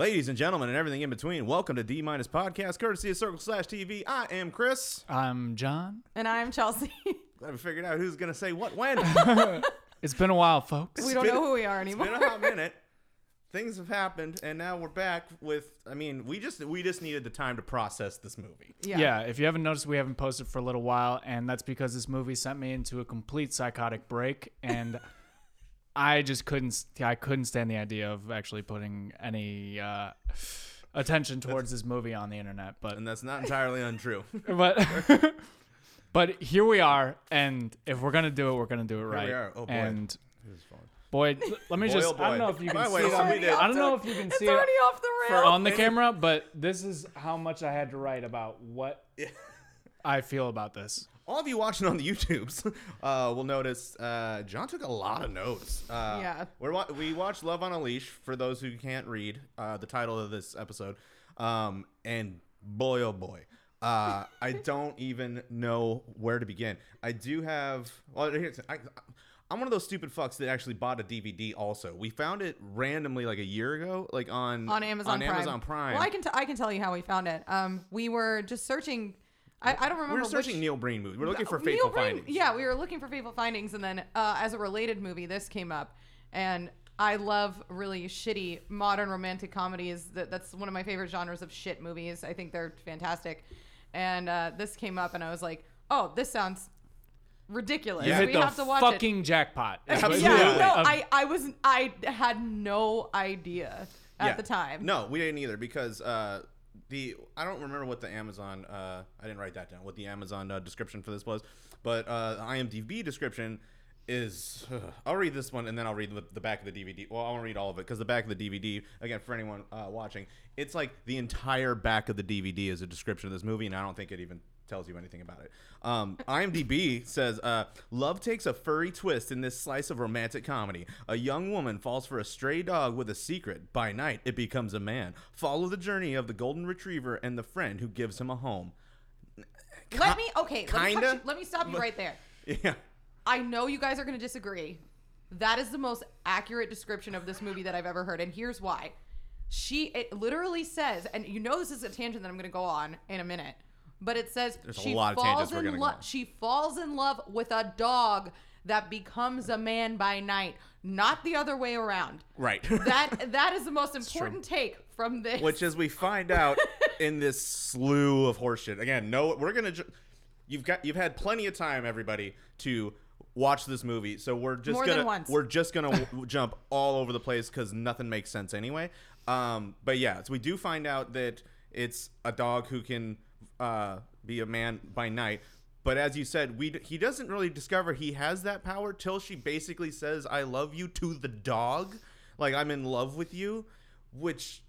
Ladies and gentlemen, and everything in between, welcome to D Minus Podcast, courtesy of Circle Slash TV. I am Chris. I'm John. And I'm Chelsea. Glad we figured out who's gonna say what when. It's been a while, folks. we don't been- know who we are It's anymore. been a hot minute. Things have happened, and now we're back with. I mean, we just we just needed the time to process this movie. Yeah. yeah. if you haven't noticed, we haven't posted for a little while, and that's because this movie sent me into a complete psychotic break, and I just couldn't. I couldn't stand the idea of actually putting any uh, attention towards this movie on the internet. But And that's not entirely untrue. but but here we are, and if we're gonna do it, we're gonna do it right. we are. Oh, boy. And boy, let me Boy, just. oh, boy. I don't know if you can the way, see it. so on- we did- I don't know if you can It's see already it off the rails. on the camera, but this is how much I had to write about what I feel about this. All of you watching on the YouTubes uh, will notice uh, John took a lot of notes. Uh, Yeah. We're, wa- we watched Love on a Leash, for those who can't read uh, the title of this episode. Um, and boy, oh boy. Uh, I don't even know where to begin. I do have. Well, here's, I, I'm one of those stupid fucks that actually bought a DVD. Also, we found it randomly like a year ago, like on on Amazon on Prime. Amazon Prime. Well, I can t- I can tell you how we found it. Um, we were just searching. I, I don't remember. we were searching which, Neil Breen movies. We're looking for Neil Fateful Breen- Findings. Yeah, we were looking for Fateful Findings, and then uh, as a related movie, this came up, and I love really shitty modern romantic comedies. That that's one of my favorite genres of shit movies. I think they're fantastic, and uh, this came up, and I was like, oh, this sounds ridiculous. You Yeah. hit we the have to watch fucking jackpot. is what- Absolutely. Yeah, no, I, I was I had no idea at Yeah. the time. No, we didn't either because uh, the I don't remember what the Amazon uh, I didn't write that down. What the Amazon uh, description for this was, but uh, the IMDb description is. I'll read this one and then I'll read the, the back of the DVD. Well, I won't read all of it because the back of the DVD again for anyone uh, watching, it's like the entire back of the DVD is a description of this movie, and I don't think it even tells you anything about it. Um, IMDb says, uh, "Love takes a furry twist in this slice of romantic comedy. A young woman falls for a stray dog with a secret. By night, it becomes a man. Follow the journey of the golden retriever and the friend who gives him a home." Let me okay. Let me, kinda, you- let me stop you right there. Yeah, I know you guys are going to disagree. That is the most accurate description of this movie that I've ever heard, and here's why. She it literally says, and you know this is a tangent that I'm going to go on in a minute, but it says There's a she lot of falls tangents we're in gonna go love. on. She falls in love with a dog that becomes a man by night, not the other way around. right. That that is the most important take from this. Which, as we find out in this slew of horseshit, again, no, we're gonna. Ju- you've got, you've had plenty of time, everybody, to watch this movie. So we're just More than gonna, once. we're just gonna w- jump all over the place because nothing makes sense anyway. Um, but yeah, so we do find out that it's a dog who can uh, be a man by night. But as you said, we d- he doesn't really discover he has that power till she basically says "I love you" to the dog, like I'm in love with you, which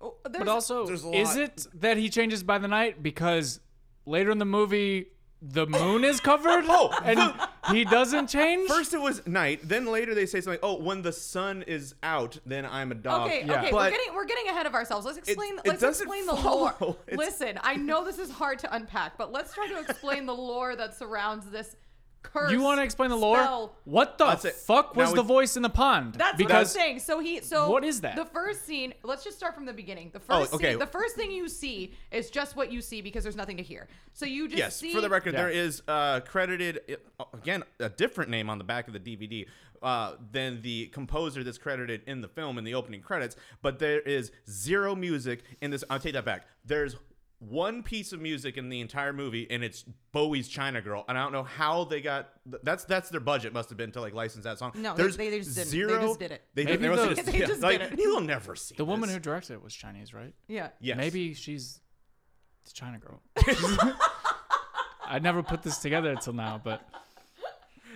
Oh, But also, is it that he changes by the night? Because later in the movie the moon is covered Oh, and he doesn't change? First it was night, then later they say something. Oh, when the sun is out, then I'm a dog. Okay, Yeah. okay, But we're getting we're getting ahead of ourselves. Let's explain. it let's doesn't explain the follow. lore. It's- Listen, I know this is hard to unpack, but let's try to explain the lore that surrounds this curse. you want to explain the lore? spell. What the That's it. fuck was Now the we- voice in the pond? That's because what I'm saying. So he, so What is that? The first scene. Let's just start from the beginning. The Oh, first, okay. scene, the first thing you see is just what you see because there's nothing to hear. So you just Yes, see. for the record, Yeah. there is uh, credited uh, again a different name on the back of the DVD uh, than the composer that's credited in the film in the opening credits. But there is zero music in this. I'll take that back. There's one piece of music in the entire movie, and it's Bowie's "China Girl." And I don't know how they got. That's that's their budget must have been to like license that song. No, there's they just didn't. They just did it. They, Maybe they, must the- have They yeah, just like, did it. You'll never see the woman who directed it was Chinese, right? yeah. Yes. Maybe she's the China girl. I never put this together until now, but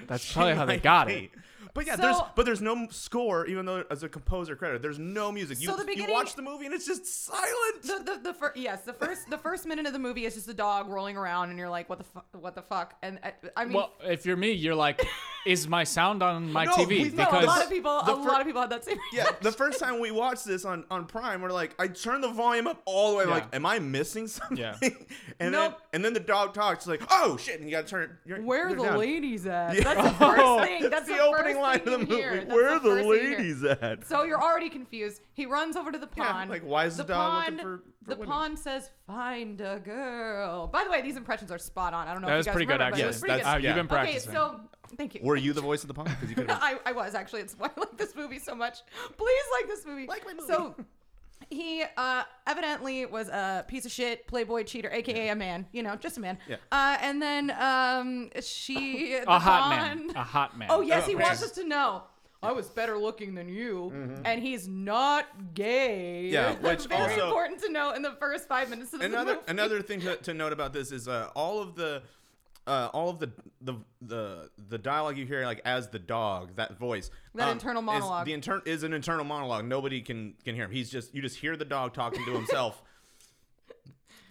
that's probably how they got be. it. But yeah, So- there's but there's no score, even though as a composer credit, there's no music. You, So the you beginning- watch the movie and it's just silent. The, the, the fir- yes the first the first minute of the movie is just a dog rolling around and you're like what the fu- what the fuck and I, I mean Well, if you're me, you're like, is my sound on my No, TV? we- no, no, a because lot of people a fir- lot of people had that same yeah, the first time we watched this on, on Prime, we're like, I turned the volume up all the way. Yeah. Like, am I missing something? Yeah. and then and then the dog talks like, oh shit, and you gotta turn. You're, Where are the down. ladies at? Yeah. That's the first thing. That's the, the, opening opening line of the movie. hear. That's Where are the first thing you hear. ladies at? So you're already confused. He runs over to the Yeah, pond. like, why is the dog looking for- for the women? pond says, "Find a girl." By the way, these impressions are spot on. I don't know That if was you guys pretty remember, but it actually. was pretty good. Uh, yeah. You've been practicing. Okay, practicing. so thank you. Were you the voice of the pond? Because you could have. I, I was actually. It's why I like this movie so much. Please like this movie. Like my movie. So he uh, evidently was a piece of shit, playboy cheater, aka a man. You know, just a man. Yeah. Uh, and then um, she the a hot man. A hot man. Oh yes, Oh, he okay. wants us to know. I was better looking than you, Mm-hmm. and he's not gay. Yeah, which very also- important to know in the first five minutes of the another movie. another thing to, to note about this is uh, all of the uh, all of the, the the the dialogue you hear like as the dog that voice That internal is- monologue. the inter- is an internal monologue nobody can can hear him he's just you just hear the dog talking to himself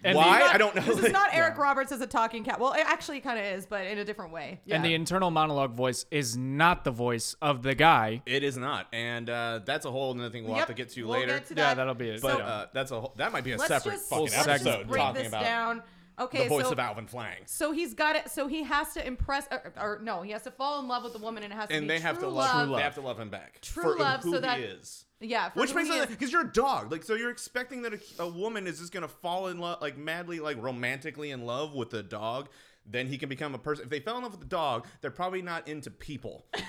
And why the- I don't know This is not Eric Roberts as a talking cat. Well, it actually kind of is, but in a different way. Yeah. And the internal monologue voice is not the voice of the guy. it is not and uh, that's a whole other thing we'll Yep, have to get to we'll later get to Yeah, that. that'll be it. but So- uh, that's a whole, that might be a let's separate just, fucking let's just episode break talking this about down. Okay, the voice so of Alvin Flang so he's got it. So he has to impress, or, or no, he has to fall in love with the woman, and it has to and be they have to true love, love. they have to love him back True for love, who so that- he is Yeah, for Which makes sense because you're a dog. Like, so you're expecting that a, a woman is just gonna fall in love, like madly, like romantically in love with a dog. Then he can become a person. If they fell in love with the dog, they're probably not into people.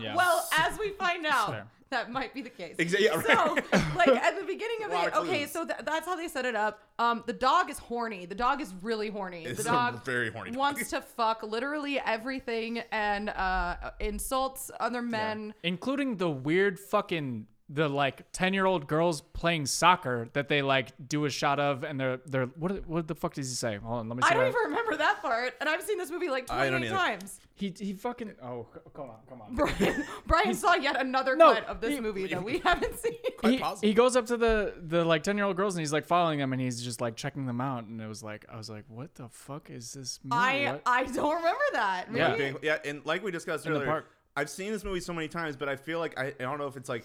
Yeah. Well, as we find out, fair. That might be the case. Exa- yeah, So, like at the beginning of it, of okay, so th- that's how they set it up. Um, the dog is horny. The dog is really horny. It's the a dog very horny dog. wants to fuck literally everything and uh, insults other men. including the weird fucking the like 10 year old girls playing soccer that they like do a shot of and they're they're what what the fuck does he say hold on let me see I don't what even remember that part, and I've seen this movie like I don't 28 either. times. he he fucking oh come on come on Brian, Brian saw yet another No, cut of this he- movie that we haven't seen. He, he goes up to the the like 10 year old girls and he's like following them and he's just like checking them out and it was like i was like what the fuck is this movie? I What? I don't remember that. Yeah. Maybe- yeah, and like we discussed In the earlier, park. I've seen this movie so many times, but I feel like I, I don't know if it's like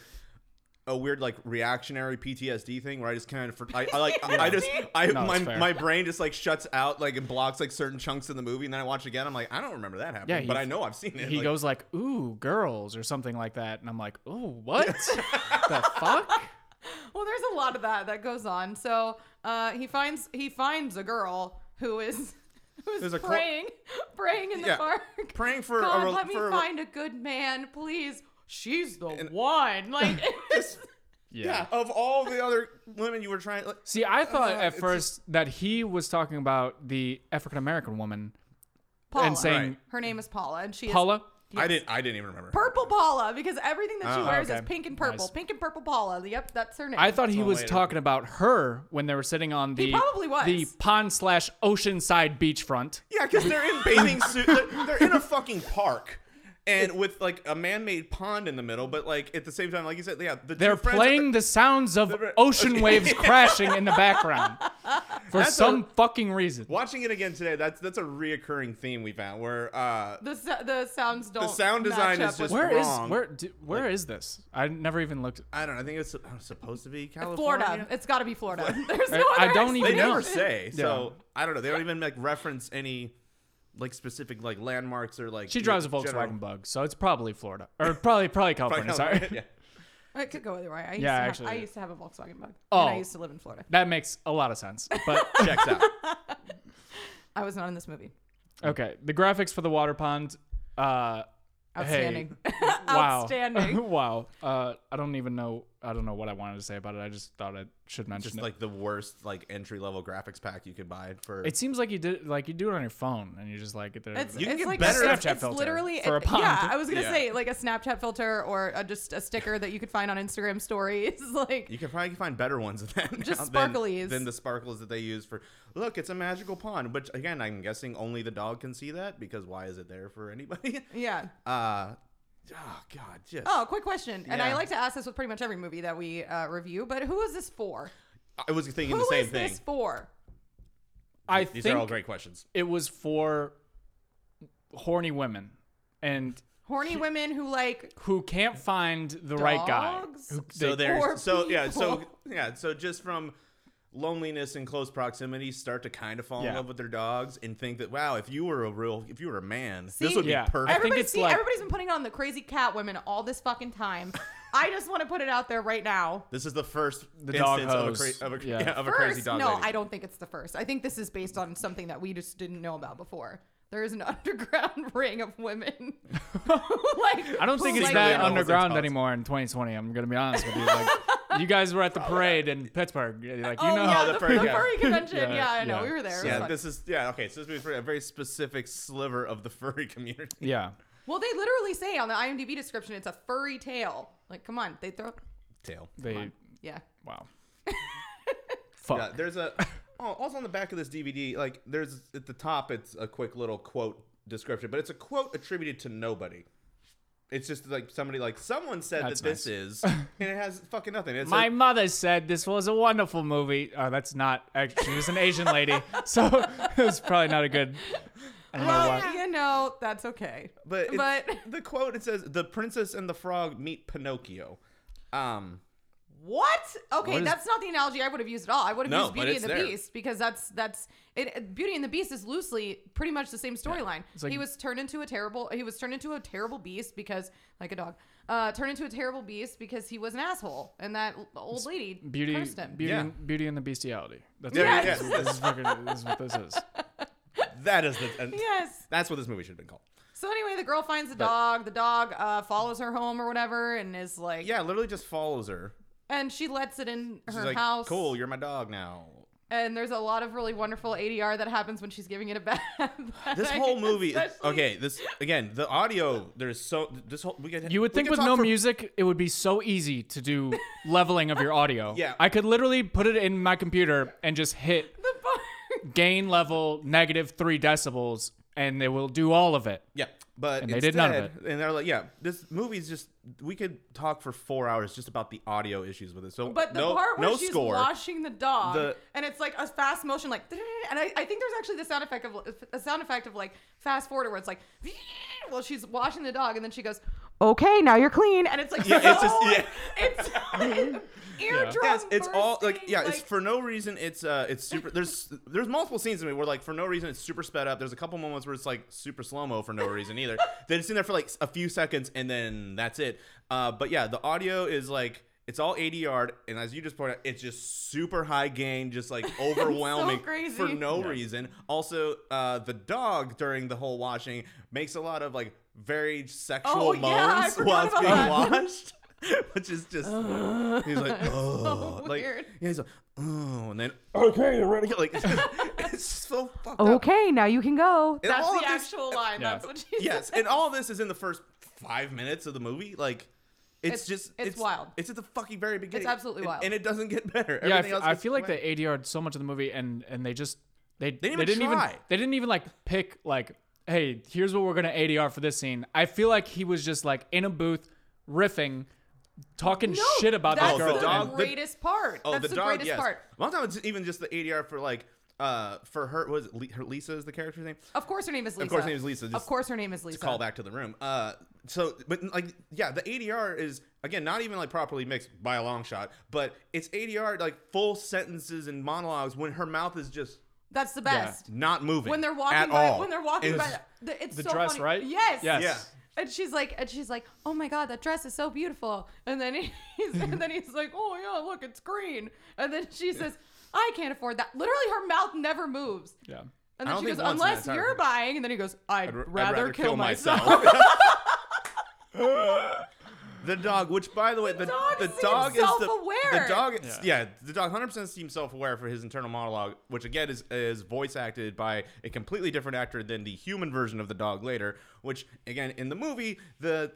a weird like reactionary PTSD thing where I just kind of I, I like I just I No, my, my brain just like shuts out like and blocks like certain chunks of the movie and then I watch it again I'm like I don't remember that happening Yeah, but I know I've seen it he like, goes like ooh girls or something like that and i'm like ooh what the fuck Well, there's a lot of that that goes on. So uh, he finds he finds a girl who is who's There's is a cro- praying praying in the Yeah, park. praying for a God, re- let me for a- find a good man, please. She's the one. Like just yeah. of all the other women you were trying like, See, I thought Uh, at it's first that he was talking about the African American woman Paula. and saying Right. her name is Paula, and she is Paula. I didn't I didn't even remember purple Paula because everything that she Oh, wears okay. is pink and purple. Nice. Pink and purple Paula. Yep, that's her name. I thought he was later. talking about her when they were sitting on the probably was. the pond slash oceanside beachfront. Yeah, because they're in bathing suit. They're, they're in a fucking park, and with like a man-made pond in the middle. But like at the same time, like you said, yeah, the They're two friends playing the sounds of They're- ocean okay. waves crashing in the background for That's some a- fucking reason. Watching it again today, that's that's a reoccurring theme we found where uh, the the sounds don't. The sound match design up is with- just- Where is wrong. where do, where is this? I never even looked. I don't know. I think it's supposed to be California. Florida. It's got to be Florida. There's no I other don't even explanation. know. never say. So Yeah. I don't know. They don't even like reference any like specific like landmarks or like. She drives a general- Volkswagen Bug, so it's probably Florida or probably probably California. Sorry. yeah. It could go either way. I used Yeah, to have, actually, I yeah. used to have a Volkswagen Bug. Oh. And I used to live in Florida. That makes a lot of sense. But Checks out. I was not in this movie. okay, the graphics for the water pond. Uh, Outstanding. Hey, wow. Outstanding. wow. Uh, I don't even know. I don't know what I wanted to say about it. I just thought I should mention Just it. like the worst like entry level graphics pack you could buy for. it seems like you did like you do it on your phone and you just like there- It's, You can it's get like better a, Snapchat it's, it's filter literally for a it- pond. Yeah, I was gonna Yeah. say like a Snapchat filter or a, just a sticker that you could find on Instagram stories. Like You can probably find better ones than Just now than- sparklies. than the sparkles that they use for. Look, it's a magical pond. Which again, I'm guessing only the dog can see that because why is it there for anybody? yeah. Uh, oh god, just. Oh, quick question, and I Yeah. like to ask this with pretty much every movie that we uh, review. But who is this for? I was thinking Who the same is thing. this for? I think These think are all great questions. it was for horny women and Horny women who like who can't find the right guy. Dogs? Who, So they- there's Or so yeah so people. yeah so just from loneliness and close proximity start to kind of fall in love with their dogs and think that wow, if you were a real, if you were a man, See? this would Yeah. be perfect. I think Everybody, it's see, like- everybody's been putting on the crazy cat women all this fucking time. I just want to put it out there right now. This is the first The dog instance of a, hose. cra- of a, Yeah. yeah, of a crazy dog. no, lady. I don't think it's the first. I think this is based on something that we just didn't know about before. There is an underground ring of women. like I don't think it's like- Really that know underground anymore in 2020. I'm gonna be honest with you. Like, you guys were at the parade in Pittsburgh. Like, you oh know yeah, how the, the the furry furry, convention. Yeah, Yeah, I know. yeah. We were there. It Yeah, this is yeah okay. So this is a very specific sliver of the furry community. Yeah. Well, they literally say on the IMDb description it's a furry tail. Like, come on, they throw. Tail. They. Yeah. Wow. Fuck. Yeah, there's a oh, also on the back of this DVD, like there's at the top, it's a quick little quote description, but it's a quote attributed to nobody. It's just like somebody like someone said That's that this is, and it has fucking nothing. It's My a, mother said this was a wonderful movie. Oh, that's not. Actually, she was an Asian lady, so it was probably not a good. I don't know Well, why. you know, that's okay. but it's, but the quote it says the princess and the frog meet Pinocchio. Um, What? Okay, What is- that's not the analogy I would have used at all. I would have No, used Beauty and the there. Beast because that's that's it. Beauty and the Beast is loosely pretty much the same storyline. like- he was turned into a terrible. He was turned into a terrible beast because, like a dog, uh, turned into a terrible beast because he was an asshole, and that old lady Beauty, cursed him. beauty, Yeah. and, beauty and the bestiality. That's There what you this, is, this, is fucking, this is what this is. that is the and yes. that's what this movie should have been called. So anyway, the girl finds the But- dog. The dog uh, follows her home or whatever, and is like, Yeah, literally just follows her. And she lets it in She's her like, house. "Cool, you're my dog now." And there's a lot of really wonderful ADR that happens when she's giving it a bath. This whole movie, Especially- okay. This again, the audio. There's so this whole. We could. You would we think could with talk no for- music, it would be so easy to do leveling of your audio. Yeah. I could literally put it in my computer and just hit The part- gain level negative three decibels, and it will do all of it. Yeah, but And they did none of instead- And they're like, yeah, this movie's just. We could talk for four hours just about the audio issues with it. So, But the no, part where no she's score. washing the dog, The- and it's like a fast motion, like, and I, I think there's actually the sound effect of a sound effect of like fast forward where it's like, well, she's washing the dog, and then she goes, "Okay, now you're clean," and it's like, Yeah, it's just- yeah. it's eardrum. Yes, it's all like bursting, yeah, it's for no reason. It's uh, it's super. There's there's multiple scenes in it where like for no reason it's super sped up. There's a couple moments where it's like super slow mo for no reason either. then it's in there for like a few seconds and then that's it. Uh, but yeah, the audio is like it's all ADR, and as you just pointed out, it's just super high gain, just like overwhelming crazy. for no reason. Also, uh, the dog during the whole washing makes a lot of like very sexual Oh, moans forgot while it's being that. washed. Which is just he's like oh like weird. yeah, he's like oh and then okay you're ready like it's so fucked up. Okay, now you can go. And That's the this- actual line. Yeah. That's what she yes said. and all this is in the first five minutes of the movie like it's, It's- just it's wild. it's at the fucking very beginning it's absolutely wild. and it doesn't get better Yeah, I, Everything f- else I feel like way- they ADR'd so much of the movie, and and they just they they didn't even didn't even they didn't even like pick like, hey, here's what we're gonna ADR for this scene. I feel like he was just like in a booth riffing, talking No, shit about that's this girl. the the dog- the- greatest part. oh that's the, the, dog greatest yes part. a lot of times it's even just the ADR for like uh for her was it her Lisa is the character's name Of course, her name is Lisa. Of course her name is Lisa, of course, her name is Lisa. call back to the room. Uh, so, but like, yeah, the ADR is again not even like properly mixed by a long shot, but it's ADR like full sentences and monologues when her mouth is just That's the best. not moving When they're walking at by, all. when they're walking And by, it's- the, it's The so dress, funny. right? Yes. Yes. Yeah. And she's like, and she's like, oh my god, that dress is so beautiful. And then he's, and then he's like, oh yeah, look, it's green. And then she says, I can't afford that. Literally, her mouth never moves. Yeah. And I then don't she think goes, once in that unless entire you're buying. And then he goes, I'd, I'd r- I'd rather, kill, myself. the dog, which by the way, the, dog the dog is the self-aware. the dog. Yeah. Yeah. the dog 100 percent seems self aware for his internal monologue, which again is is voice acted by a completely different actor than the human version of the dog later. Which again in the movie the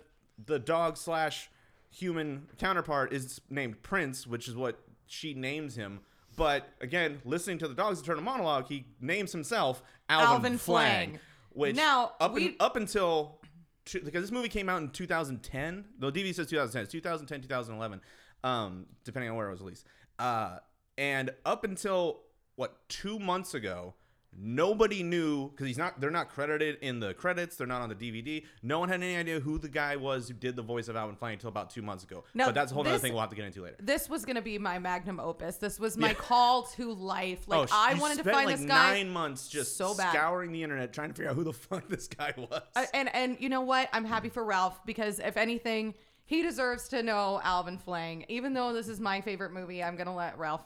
the dog slash human counterpart is named Prince, which is what she names him. But again, listening to the dog's internal monologue, he names himself Alvin, Alvin Flang, Flang. which Now, up, we- in, up until two, because this movie came out in 2010. The DVD says 2010. It's 2010, 2011, um, depending on where it was released. Uh, and up until what two months ago, Nobody knew because he's not. They're not credited in the credits. They're not on the DVD. No one had any idea who the guy was who did the voice of Alvin Flang until about two months ago. Now, but that's a whole other thing we'll have to get into later. This was gonna be my magnum opus. This was my Yeah. call to life. Like sh- I wanted to find like this guy. nine months just so bad. scouring the internet trying to figure out who the fuck this guy was. Uh, and and you know what? I'm happy for Ralph because if anything, he deserves to know Alvin Flang. Even though this is my favorite movie, I'm gonna let Ralph.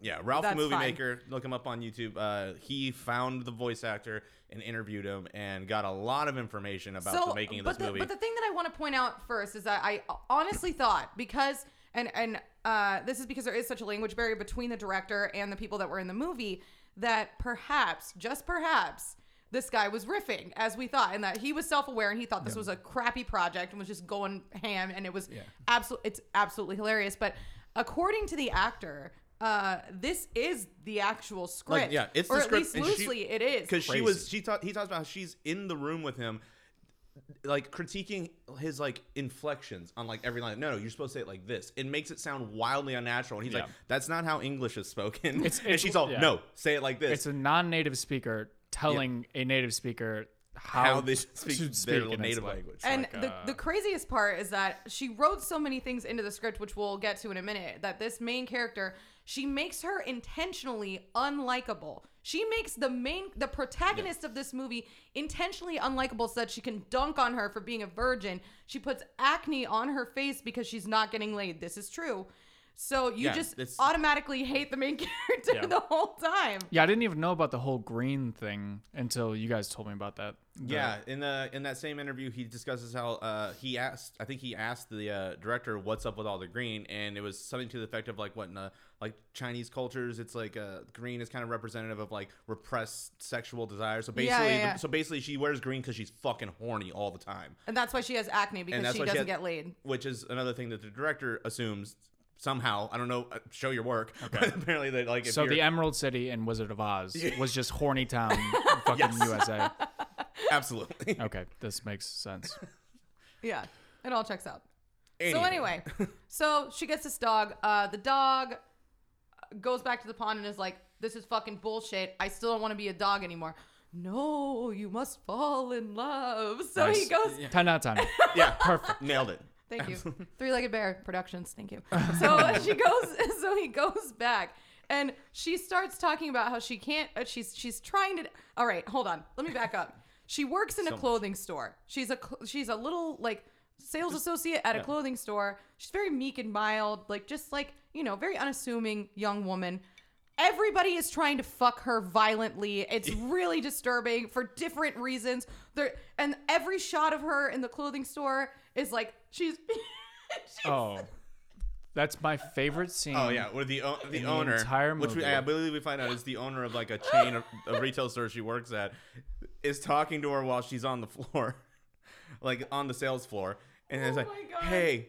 Yeah, Ralph the Movie fine. Maker. Look him up on YouTube. Uh, he found the voice actor and interviewed him and got a lot of information about the making of this the, movie. But the thing that I want to point out first is that I honestly thought because and and uh, this is because there is such a language barrier between the director and the people that were in the movie that perhaps just perhaps this guy was riffing as we thought and that he was self-aware and he thought this was a crappy project and was just going ham and it was absolutely it's absolutely hilarious. But according to the actor uh, this is the actual script. like, yeah, it's or the at least and she- loosely it is. Because she was she thought he talks about how she's in the room with him like critiquing his like inflections on like every line. No no you're supposed to say it like this. It makes it sound wildly unnatural. And he's Yeah. like that's not how english is spoken. It's- and she's all yeah. no say it like this. It's a non-native speaker telling a native speaker how, how they should speak to their speak, and native like- language And like, the, uh, the craziest part is that she wrote so many things into the script, which we'll get to in a minute, that this main character, she makes her intentionally unlikable. She makes the main, the protagonist of this movie intentionally unlikable so that she can dunk on her for being a virgin. She puts acne on her face because she's not getting laid. This is true. So you Yeah, just it's- automatically hate the main character Yeah. the whole time. Yeah, I didn't even know about the whole green thing until you guys told me about that. The- Yeah, in the in that same interview, he discusses how uh, he asked. I think he asked the uh, director, "What's up with all the green?" And it was something to the effect of like, "What in uh, like Chinese cultures? It's like uh, green is kind of representative of like repressed sexual desire. So basically, yeah, yeah. The, so basically, she wears green because she's fucking horny all the time, And that's why she has acne because that's she why she doesn't had- get laid. which is another thing that the director assumes somehow. I don't know. uh, Show your work. But apparently, that like if So you're, the Emerald City in Wizard of Oz was just horny town, fucking USA. absolutely. Okay, this makes sense. Yeah, it all checks out. So Anyway. anyway, so she gets this dog. Uh, the dog goes back to the pond and is like, "This is fucking bullshit. I still don't want to be a dog anymore." No, you must fall in love. So he Nice. goes. Ten out of ten. yeah, perfect. Nailed it. Thank you. Three-legged bear productions. Thank you. So she goes. So he goes back, and she starts talking about how she can't. Uh, she's she's trying to. All right, hold on. Let me back up. She works in a So much. clothing store. She's a she's a little like sales associate at a yeah. clothing store. She's very meek and mild, like just like you know, very unassuming young woman. Everybody is trying to fuck her violently. It's really disturbing for different reasons. There and every shot of her in the clothing store is like she's. she's Oh, that's my favorite scene. Oh yeah, where the o- the In the owner, entire which we, movie. I believe we find out is the owner of like a chain of a retail store she works at, is talking to her while she's on the floor, like on the sales floor, and it's Oh like, my God. "Hey,"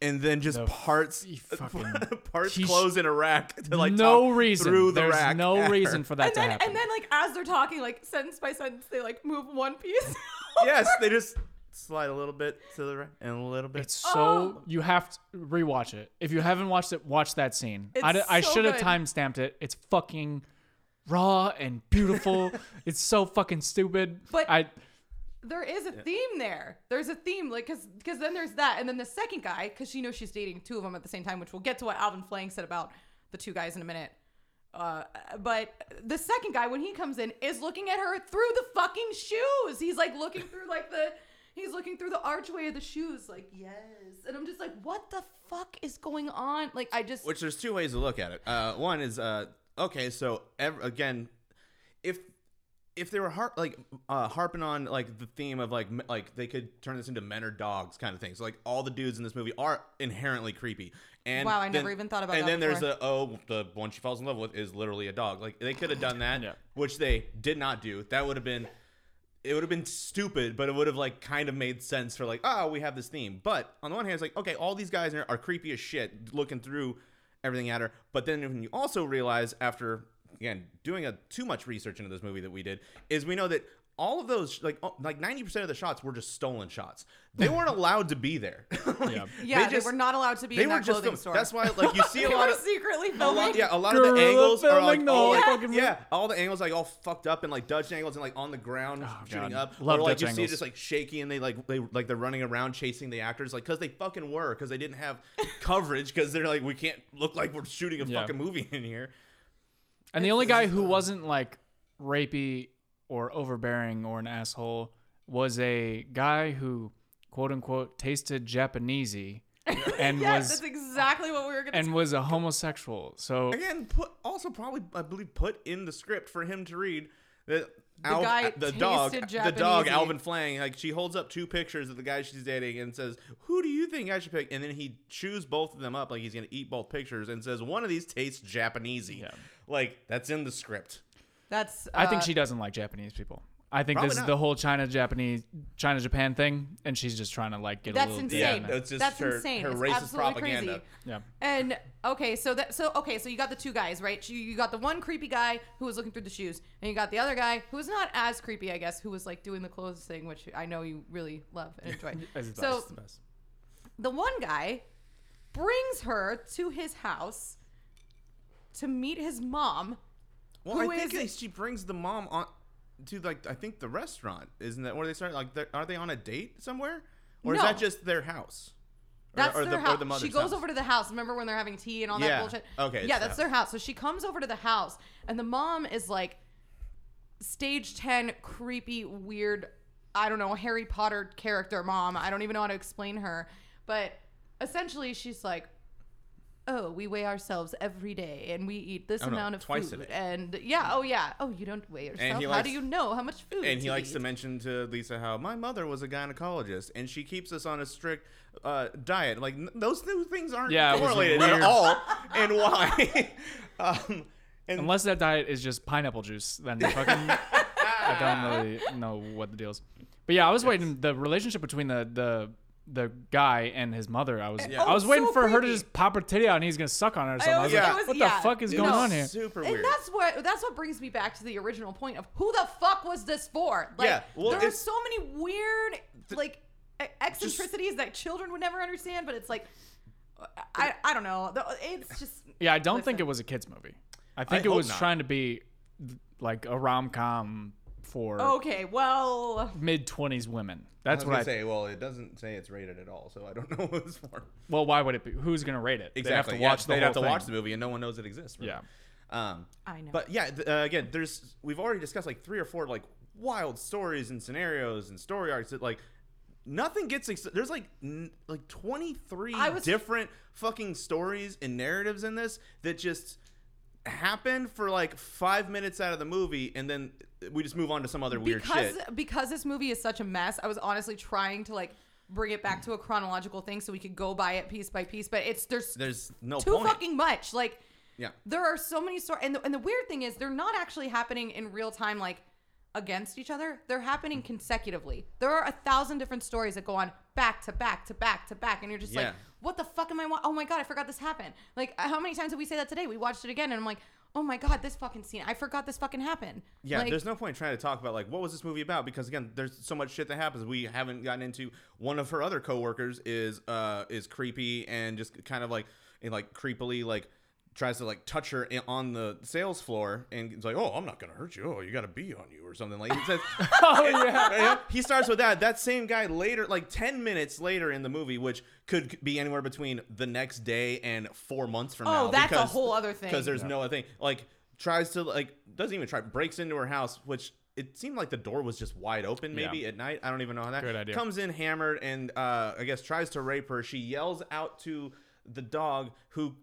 and then just The parts fucking- parts He's- clothes in a rack to like no talk reason. through the There's rack. no at reason for that and to then happen. and then like as they're talking, like sentence by sentence, they like move one piece. yes, they just slide a little bit to the right and a little bit. It's so Oh. you have to rewatch it. If you haven't watched it, watch that scene. I, It's d- I so should have time stamped it. It's fucking raw and beautiful. it's so fucking stupid. But- I there is a theme there. There's a theme, like, cause, cause then there's that, and then the second guy, cause she knows she's dating two of them at the same time, which we'll get to what Alvin Flang said about the two guys in a minute. Uh, but the second guy, when he comes in, is looking at her through the fucking shoes. He's like looking through like the, he's looking through the archway of the shoes, like yes. And I'm just like, what the fuck is going on? Like, I just, Which there's two ways to look at it. Uh, one is uh, okay, so ev- again, if if they were har- like uh, harping on like the theme of like m- like they could turn this into men or dogs kind of thing. So like all the dudes in this movie are inherently creepy. And Wow, I then- never even thought about And that then there's before. the oh the one she falls in love with is literally a dog. Like they could have done that, Yeah. which they did not do. That would have been it would have been stupid, but it would have like kind of made sense for like, oh, we have this theme. But on the one hand, it's like, okay, all these guys are, are creepy as shit, looking through everything at her. But then when you also realize after again doing a too much research into this movie that we did, is we know that all of those like oh, like 90% of the shots were just stolen shots. They weren't allowed to be there. Like, Yeah. Yeah, they, were not allowed to be They in were that just clothing store. That's why like you see a lot of secretly filming. lot, yeah, a lot of the angles are like all whole like, fucking yeah, all the angles like all fucked up and like Dutch angles and like on the ground shooting God. up. Love or like Dutch you see it just like shaky and they like they like they're running around chasing the actors like because they fucking were because they didn't have coverage because they're like we can't look like we're shooting a Yeah. fucking movie in here. And the only guy who wasn't like rapey or overbearing or an asshole was a guy who quote unquote tasted Japanesey and yes, was that's exactly what we were gonna. and was a homosexual. So Again, put also probably I believe put in the script for him to read that. The guy the dog, tasted the dog, Alvin Flang, like she holds up two pictures of the guy she's dating and says, "Who do you think I should pick?" And then he chews both of them up like he's gonna eat both pictures and says, "One of these tastes Japanesey." Yeah. Like that's in the script. that's. I think uh, she doesn't like Japanese people. I think Probably this is not. the whole China Japanese China Japan thing, and she's just trying to like get a That's little insane. Yeah, in there. it's just That's her, insane. her It's racist absolutely propaganda. crazy. Yeah. And okay, so that so okay, so you got the two guys, right? You, you got the one creepy guy who was looking through the shoes, and you got the other guy who was not as creepy, I guess, who was like doing the clothes thing, which I know you really love and enjoy. It's the so best, it's the best. the one guy brings her to his house to meet his mom. Well, I think is- she brings the mom on to like I think the restaurant, isn't that where they start? Like, they're- they on a date somewhere, or is that just their house? Or- That's or, their the, house. Or the she goes house? over to the house. Remember when they're having tea and all that Yeah. bullshit? Okay, Yeah, that's their house. So she comes over to the house, and the mom is like stage 10 creepy, weird, I don't know, Harry Potter character mom. I don't even know how to explain her. But essentially, she's like, Oh, we weigh ourselves every day and we eat this Oh, no, amount of twice a food. day. And yeah, oh yeah. Oh, you don't weigh yourself. he How likes- do you know how much food? and he likes eat? to mention to Lisa how my mother was a gynecologist, and she keeps us on a strict uh, diet. Like n- those two things aren't Yeah, correlated at all, and why? um, and Unless that diet is just pineapple juice, then fucking I don't really know what the deal is. But yeah, I was waiting the relationship between the the the guy and his mother. I was Yeah. I was Oh, waiting so for her to just pop her titty out and he's gonna suck on her or something. I was was- like, it was- what yeah. the fuck is It going was on here? super weird. And that's what that's what brings me back to the original point of who the fuck was this for? Like Yeah, well, there are so many weird like e- eccentricities that children would never understand, but it's like I I don't know. It's just Yeah, I don't think it was a kids movie. I think I it was not. trying to be like a rom com for okay. Well, mid twenties women. I That's was what gonna I say. Well, it doesn't say it's rated at all, so I don't know what it's for. Well, why would it be? Who's gonna rate it? Exactly. They have to yeah, watch the they'd whole have to thing. watch the movie, and no one knows it exists. really. Yeah. Um, I know. But yeah, th- uh, again, there's we've already discussed like three or four like wild stories and scenarios and story arcs that like nothing gets ex- there's like n- like 23 was- different fucking stories and narratives in this that just happen for like 5 minutes out of the movie and then we just move on to some other weird because shit. because this movie is such a mess, I was honestly trying to like bring it back to a chronological thing so we could go by it piece by piece. But it's there's There's no too fucking much. Like yeah. there are so many stories and the, and the weird thing is they're not actually happening in real time like against each other they're happening mm-hmm. consecutively there are a thousand different stories that go on back to back to back to back and you're just Yeah. like what the fuck am i wa- oh my god i forgot this happened. Like how many times did we say that today? We watched it again and i'm like oh my god this fucking scene i forgot this fucking happened. Yeah, like, there's no point trying to talk about like what was this movie about? Because again, there's so much shit that happens. We haven't gotten into one of her other coworkers is uh is creepy and just kind of like and like creepily like tries to like touch her on the sales floor and it's like, "Oh, I'm not going to hurt you. Oh, you got a bee on you or something." Like he says Oh yeah. Yeah, he starts with that. That same guy later, like 10 minutes later in the movie, which could be anywhere between the next day and four months from Oh, now. Oh, that's a whole other thing. Because there's no other thing. Like, tries to, like, doesn't even try, breaks into her house, which it seemed like the door was just wide open maybe Yeah. at night. I don't even know how that. Good idea. Comes in hammered and, uh, I guess, tries to rape her. She yells out to the dog who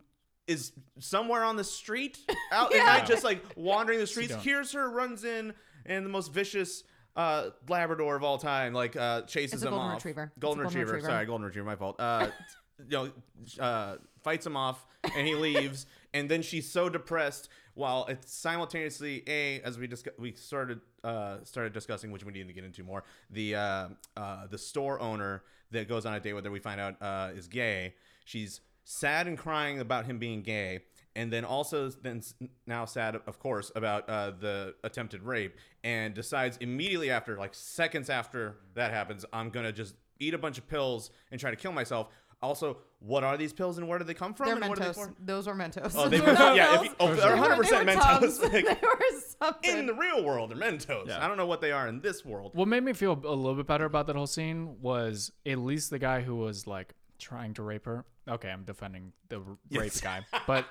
is somewhere on the street out at night, just like wandering the streets. don't. Hears her, runs in, and the most vicious uh, Labrador of all time, like uh, chases It's a him golden off. retriever. It's a Golden golden retriever. retriever. Sorry, golden retriever. My fault. Uh, you know, uh, fights him off, and he leaves. and then she's so depressed. While it's simultaneously a, as we discuss, we started uh, started discussing, which we need to get into more. The uh, uh, the store owner that goes on a date with her, we find out uh, is gay. She's sad and crying about him being gay, and then also then now sad, of course, about uh, the attempted rape, and decides immediately after, like seconds after that happens, I'm gonna just eat a bunch of pills and try to kill myself. Also, what are these pills and where do they come from? They're and what are they Mentos. for? Those were Mentos. Oh, they were, were not yeah, if pills. you, oh, They they're 100 percent they were Mentos. Like, they were something. in the real world, they're Mentos. Yeah. I don't know what they are in this world. What made me feel a little bit better about that whole scene was at least the guy who was like trying to rape her. Okay, I'm defending the r- rape Yes. guy, but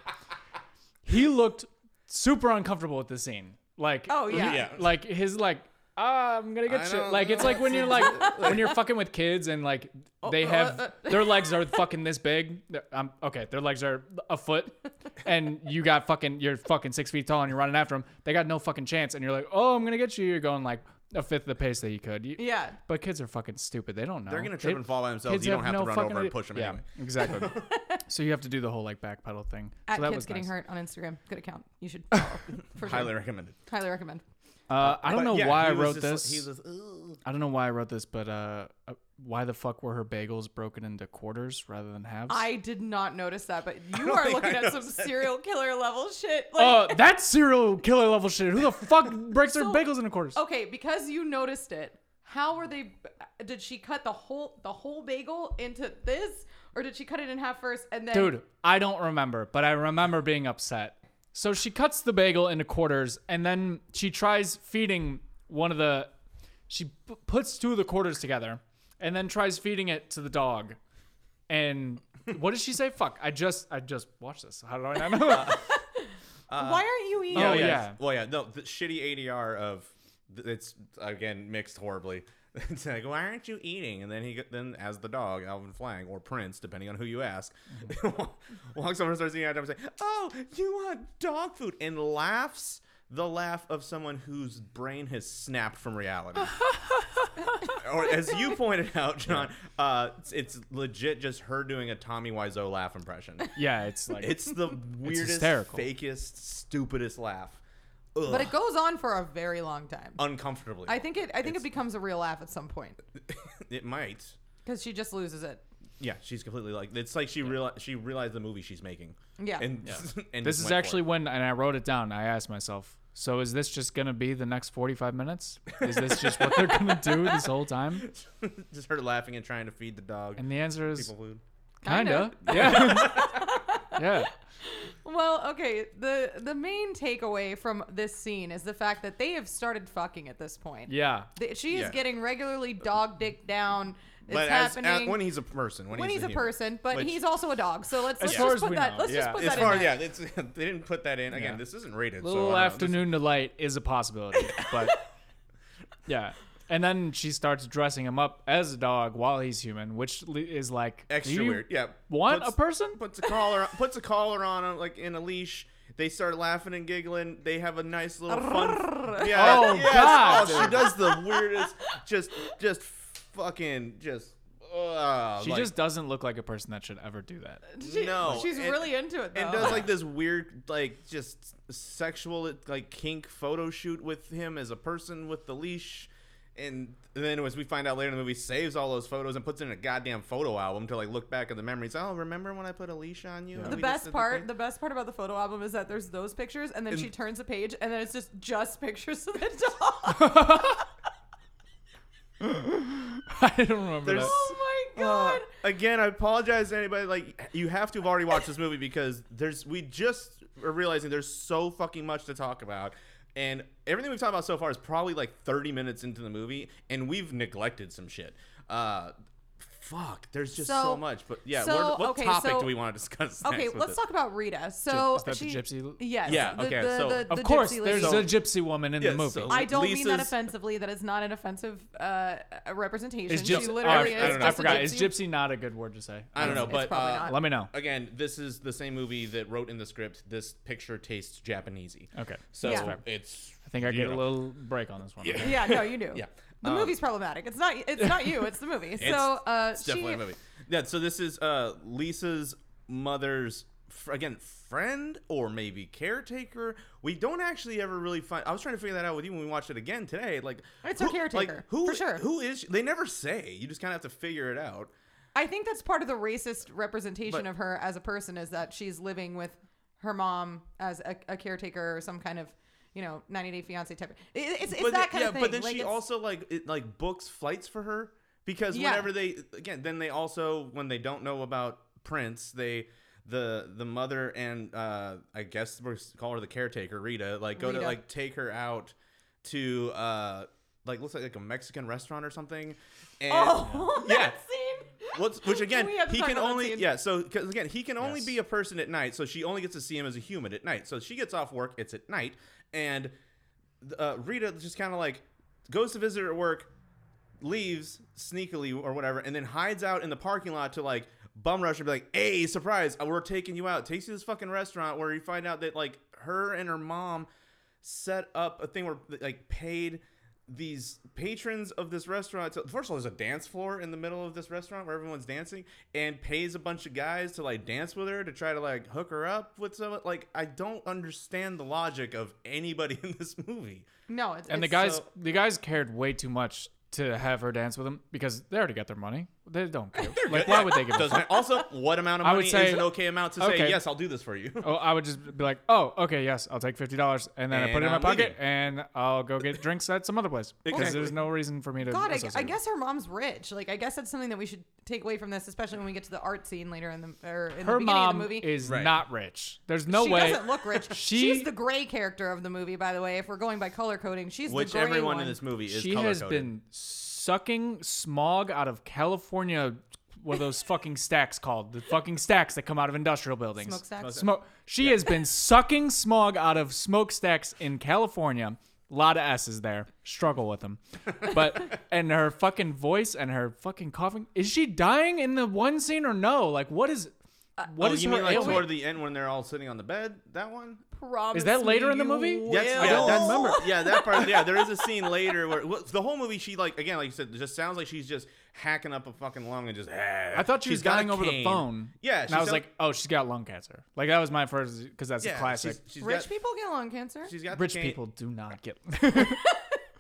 he looked super uncomfortable with the scene. Like, Oh, yeah. Yeah. like his like. Ah, I'm gonna get shit. Like it's like when you're like when you're fucking with kids and like they uh, have uh. their legs are fucking this big. Um, okay, their legs are a foot, and you got fucking you're fucking six feet tall and you're running after them. They got no fucking chance, and you're like, oh, I'm gonna get you. You're going like a fifth of the pace that you could. You- Yeah. but kids are fucking stupid. They don't know. They're gonna trip They- and fall by themselves. kids You don't have to no run fucking over and push them yeah, anyway. exactly. so you have to do the whole like backpedal thing. At so that kids was getting nice. hurt on Instagram. Good account. You should follow. For sure. Highly recommended. Highly recommend. Uh, I don't But know yeah, why I wrote just this. like- was, I don't know why I wrote this, but uh, uh, why the fuck were her bagels broken into quarters rather than halves? I did not notice that, but you are looking at some that serial killer level shit. Like, Oh, that's serial killer level shit. Who the fuck breaks their bagels into quarters? okay, because you noticed it. How were they? Did she cut the whole the whole bagel into this, or did she cut it in half first and then? Dude, I don't remember, but I remember being upset. So she cuts the bagel into quarters and then she tries feeding one of the. She p- puts two of the quarters together and then tries feeding it to the dog. And what does she say? Fuck, I just I just watched this. How do I not know? why aren't you eating? Oh, oh, yeah, yeah. Well, yeah. No, the shitty ADR of it's again mixed horribly. It's like, why aren't you eating? And then he, go- then as the dog, Alvin Flang or Prince, depending on who you ask, walks over and starts eating. And say, "Oh, you want dog food?" and laughs the laugh of someone whose brain has snapped from reality. or as you pointed out, John, uh, it's, it's legit just her doing a Tommy Wiseau laugh impression. yeah, it's like It's the weirdest, hysterical. fakest, stupidest laugh. Ugh. But it goes on for a very long time. uncomfortably. I think it. I think It's- it becomes a real laugh at some point it might. because she just loses it. Yeah, she's completely like it's like she realized she realized the movie she's making. Yeah. And, and This just is went for actually it. when, and I wrote it down. I asked myself, so is this just gonna be the next forty-five minutes? Is this just what they're gonna do this whole time? just her laughing and trying to feed the dog And the answer is people food. kinda, yeah, yeah. Well, okay. The the main takeaway from this scene is the fact that they have started fucking at this point. Yeah. Th- She is Yeah. getting regularly dog dick down. It's But as, uh, happening as- when he's a person, when, when he's a human. person, but Which- he's also a dog. So let's As let's far just as put we that. know, Let's yeah. just put As that far in yeah, there. it's they didn't put that in. Again, Yeah. this isn't rated. so I Little don't know. This- afternoon delight is a possibility, but yeah. And then she starts dressing him up as a dog while he's human, which is like extra you weird. Yeah, Want puts- a person? puts a collar puts a collar on him like in a leash. They start laughing and giggling. They have a nice little fun. Yeah. Oh, yes. God. Oh, she does the weirdest. Just just fucking just. Uh, She like- just doesn't look like a person that should ever do that. She- no, she's and- really into it though. and does like this weird like just sexual like kink photo shoot with him as a person with the leash and then as we find out later in the movie saves all those photos and puts it in a goddamn photo album to like look back at the memories oh remember when i put a leash on you and the best part, thing?" the best part about the photo album is that there's those pictures, and then And- she turns a page, and then it's just just pictures of the dog. I don't remember There's- that. oh my Uh, god! again, I apologize to anybody. Like, you have to have already watched this movie because there's we just are realizing there's so fucking much to talk about, and everything we've talked about so far is probably like 30 minutes into the movie, and we've neglected some shit. Uh, fuck, there's just so, So- much. But yeah, so, where, what okay, topic so- do we want to discuss? Okay, next with let's this? talk about Rita. So is that the she, gypsy- Yes. Yeah, the- okay, the- so- the- Of the course, gypsy there's lady. a gypsy woman in Yeah, the movie. so- I don't mean that offensively. That is not an offensive uh, representation. is she literally oh, I, is. I don't know. I just a forgot. Is gypsy. gypsy not a good word to say? I don't know, but uh, not. Let me know. again, this is the same movie that wrote in the script. This picture tastes Japanesey. Okay. So Yeah. it's. I think I get a little break on this one. Yeah. Yeah, no, you do. Yeah. The Um, movie's problematic. It's not. It's not you. It's the movie. It's- so uh, It's she. definitely a movie. Yeah, so this is uh, Lisa's mother's fr- again friend or maybe caretaker. We don't actually ever really find. I was trying to figure that out with you when we watched it again today. Like It's who- like, caretaker, who, for sure. Who is? She? They never say. You just kind of have to figure it out. I think that's part of the racist representation But- of her as a person is that she's living with her mom as a, a caretaker or some kind of you know 90 day fiance type. It, it's it's but that kind yeah, of thing. but then Like, she also like it, like books flights for her because Yeah. whenever they again then they also when they don't know about Prince they the the mother and uh I guess we're call her the caretaker Rita like go to like take her out to uh like looks like, like a Mexican restaurant or something and oh Yeah. that scene. What's, which again, We he can only yeah. So because again, he can only Yes. be a person at night. So she only gets to see him as a human at night. So she gets off work. It's at night, and uh, Rita just kind of like goes to visit her at work, leaves sneakily or whatever, and then hides out in the parking lot to like bum rush and be like, "Hey, surprise! We're taking you out." Takes you to this fucking restaurant where you find out that like her and her mom set up a thing where like paid these patrons of this restaurant to, first of all there's a dance floor in the middle of this restaurant where everyone's dancing and pays a bunch of guys to like dance with her to try to like hook her up with some like i don't understand the logic of anybody in this movie No, it's, And the guys, so- the guys cared way too much to have her dance with them because they already got their money. They don't care. like, why would they give? a Doesn't also what amount of I money would say- is an okay amount to say okay. yes i'll do this for you Oh, I would just be like, oh, okay, yes, I'll take fifty dollars, and then I put it in my I'm pocket, leaving. and I'll go get drinks at some other place because Exactly. there's no reason for me to. God, I, associate I with. guess her mom's rich. Like, I guess that's something that we should take away from this, especially when we get to the art scene later in the or in the her beginning mom of the movie. is Right. not rich. There's no she way. doesn't look rich. She- She's the gray character of the movie, by the way. If we're going by color coding, she's which the gray everyone one. in this movie is she has color-coded. been sucking smog out of California. What are those fucking stacks called? The fucking stacks that come out of industrial buildings. Smokestacks? Smoke. She has been sucking smog out of smokestacks in California. A lot of S's there. Struggle with them. But and her fucking voice and her fucking coughing. Is she dying in the one scene or no? Like what is uh, what oh, is you her mean like ailment? toward the end when they're all sitting on the bed that one Promise Is that later in the movie? will. That's, I yeah, don't that's- remember. Yeah, that part. Yeah, there is a scene later where well, the whole movie she like again, like you said, just sounds like she's just hacking up a fucking lung and just. I thought she She's was got dying over the cane. phone. Yeah, and I was sound- like, oh, she's got lung cancer. Like that was my first because that's Yeah, a classic. She's, she's Rich got, people get lung cancer. She's got Rich the cane. people do not get.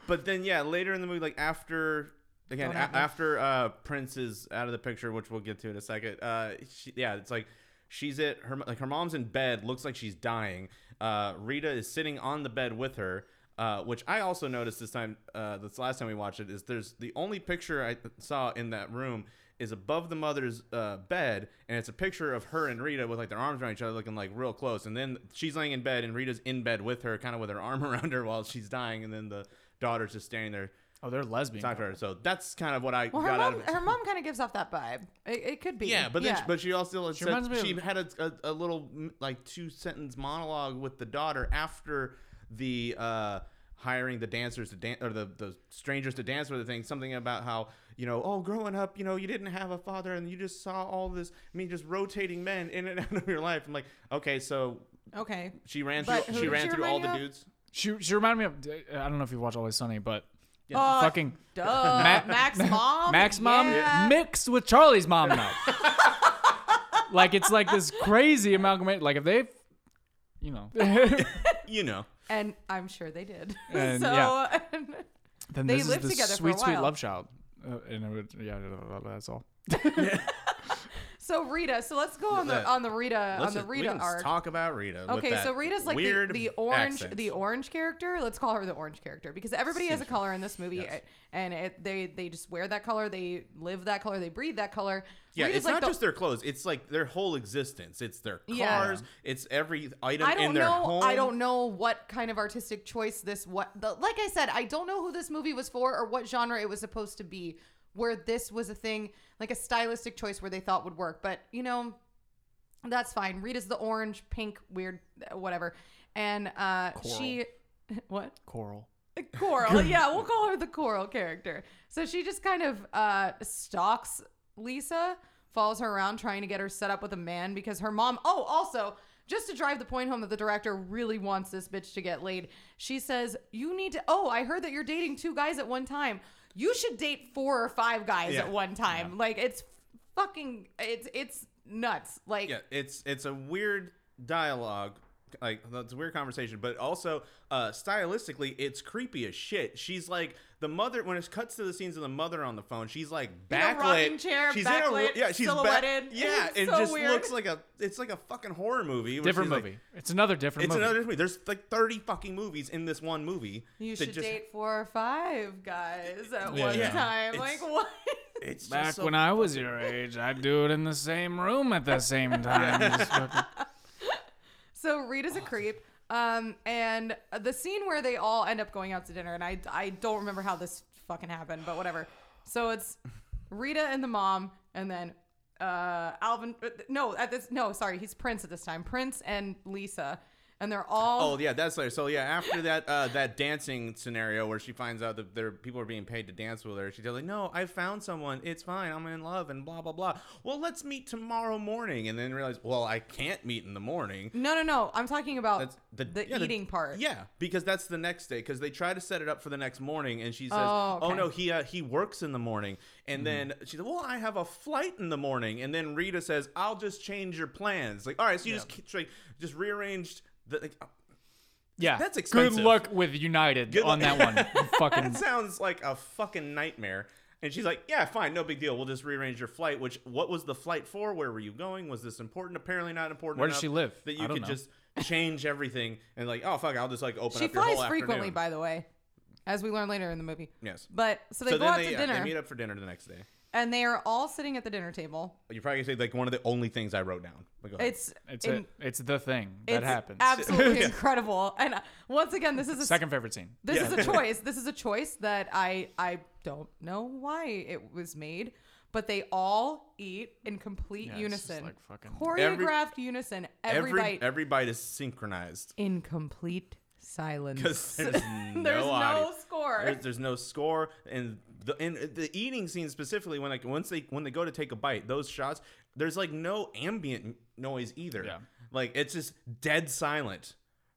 But then yeah, later in the movie, like after again a- after uh, Prince is out of the picture, which we'll get to in a second. Uh, she, yeah, it's like she's at her like her mom's in bed, looks like she's dying. Uh, Rita is sitting on the bed with her. Uh, which I also noticed this time, uh, this last time we watched it, is there's the only picture I saw in that room is above the mother's uh, bed, and it's a picture of her and Rita with like their arms around each other, looking like real close. And then she's laying in bed, and Rita's in bed with her, kind of with her arm around her while she's dying, and then the daughter's just standing there oh, they're lesbian. talking to her. So that's kind of what I well, her got out mom, of it. her mom kind of gives off that vibe. It, it could be. yeah, but then yeah. She, but she also She said reminds me she of- had a, a, a little mm, like two sentence monologue with the daughter after the uh, hiring the dancers to dance or the, the strangers to dance with the thing. Something about how you know, oh, growing up, you know, you didn't have a father and you just saw all this. I mean, just rotating men in and out of your life. I'm like, okay, so okay. she ran But through who she did ran she through all remind the you of? dudes. She she reminded me of. I don't know if you watch Always Sunny, but Oh, fucking Duh. Ma- Mac's mom. Mac's mom Yeah. mixed with Charlie's mom now. like it's like this crazy amalgamate. Like if they, you know, You know. And I'm sure they did. And, so yeah. then They this is lived the together for a sweet, sweet while. love child. Uh, and it would, yeah, that's all. So Rita. So let's go on the on the Rita on Let's the just- we Rita can arc. talk about Rita. with Okay, that so Rita's like the, weird the orange accent. the orange character. Let's call her the orange character because everybody has a color in this movie, Yes. and it, they they just wear that color, they live that color, they breathe that color. Yeah, Rita's it's like not the- just their clothes. It's like their whole existence. It's their Yeah. cars. It's every item I in don't their know. home. I don't know what kind of artistic choice this what the like I said, I don't know who this movie was for or what genre it was supposed to be. Where this was a thing, like a stylistic choice where they thought would work, but you know, that's fine. Rita's the orange, pink, weird, whatever, and uh, she, what? Coral. Coral. yeah, we'll call her the Coral character. So she just kind of uh, stalks Lisa, follows her around, trying to get her set up with a man because her mom. Oh, also, just to drive the point home that the director really wants this bitch to get laid, she says, You need to. Oh, I heard that you're dating two guys at one time. You should date four or five guys Yeah. at one time. Like, it's fucking. It's, it's nuts. Like, Yeah, it's it's a weird dialogue like that's a weird conversation, but also uh, stylistically, it's creepy as shit. She's like the mother when it cuts to the scenes of the mother on the phone. She's like In a backlit. rocking chair, she's backlit, yeah, she's back- silhouetted. yeah, It's it so just weird. looks like a it's like a fucking horror movie. Different she's like- movie. it's another different it's movie. another movie. There's like 30 fucking movies in this one movie. You should just- date four or five guys at Yeah, one yeah. time. It's- Like what? It's just Back so when I was your age, I'd do it in the same room at the same time. So Rita's a creep. Um, and the scene where they all end up going out to dinner, and I, I don't remember how this fucking happened, but whatever. So it's Rita and the mom, and then uh, Alvin. uh, No, at this, no, sorry, he's Prince at this time. Prince and Lisa, and they're all. Oh yeah, that's later. So yeah, after that uh, that dancing scenario where she finds out that there people are being paid to dance with her, she's like, "No, I found someone. It's fine. I'm in love." And blah blah blah. Well, let's meet tomorrow morning, and then realize, well, I can't meet in the morning. No, no, no. I'm talking about That's the the yeah, eating part. Yeah, because that's the next day. Because they try to set it up for the next morning, and she says, Oh, "Oh, okay. no, he uh, he works in the morning." And then she said, "Well, I have a flight in the morning." And then Rita says, "I'll just change your plans." Like, all right, so you Yeah. just like just rearranged the. Like, uh, yeah, That's expensive. Good luck with United Good on luck- that one. Fucking that sounds like a fucking nightmare. And she's like, "Yeah, fine, no big deal. We'll just rearrange your flight." Which, what was the flight for? Where were you going? Was this important? Apparently not important. Where does she live? That I you don't could know. just change everything and like, oh fuck, I'll just like open She up your flies whole frequently, afternoon. by the way, as we learn later in the movie. yes. But so they so go then out they, to yeah, dinner, they meet up for dinner the next day. And they are all sitting at the dinner table. You're probably gonna say like one of the only things I wrote down. But go ahead. It's it's in- it. It's the thing that it's happens. absolutely Yeah. incredible. And uh, once again, this is a Second favorite scene. this Yeah. is a choice. This is a choice that I I don't know why it was made, but they all eat in complete Yeah, it's just unison, like fucking- choreographed unison. Every, every bite every bite is synchronized in complete silence. because there's no There's audio. no score. There's, there's no score, and the and the eating scene specifically when like once they when they go to take a bite, those shots there's like no ambient noise either. Yeah. Like it's just dead silent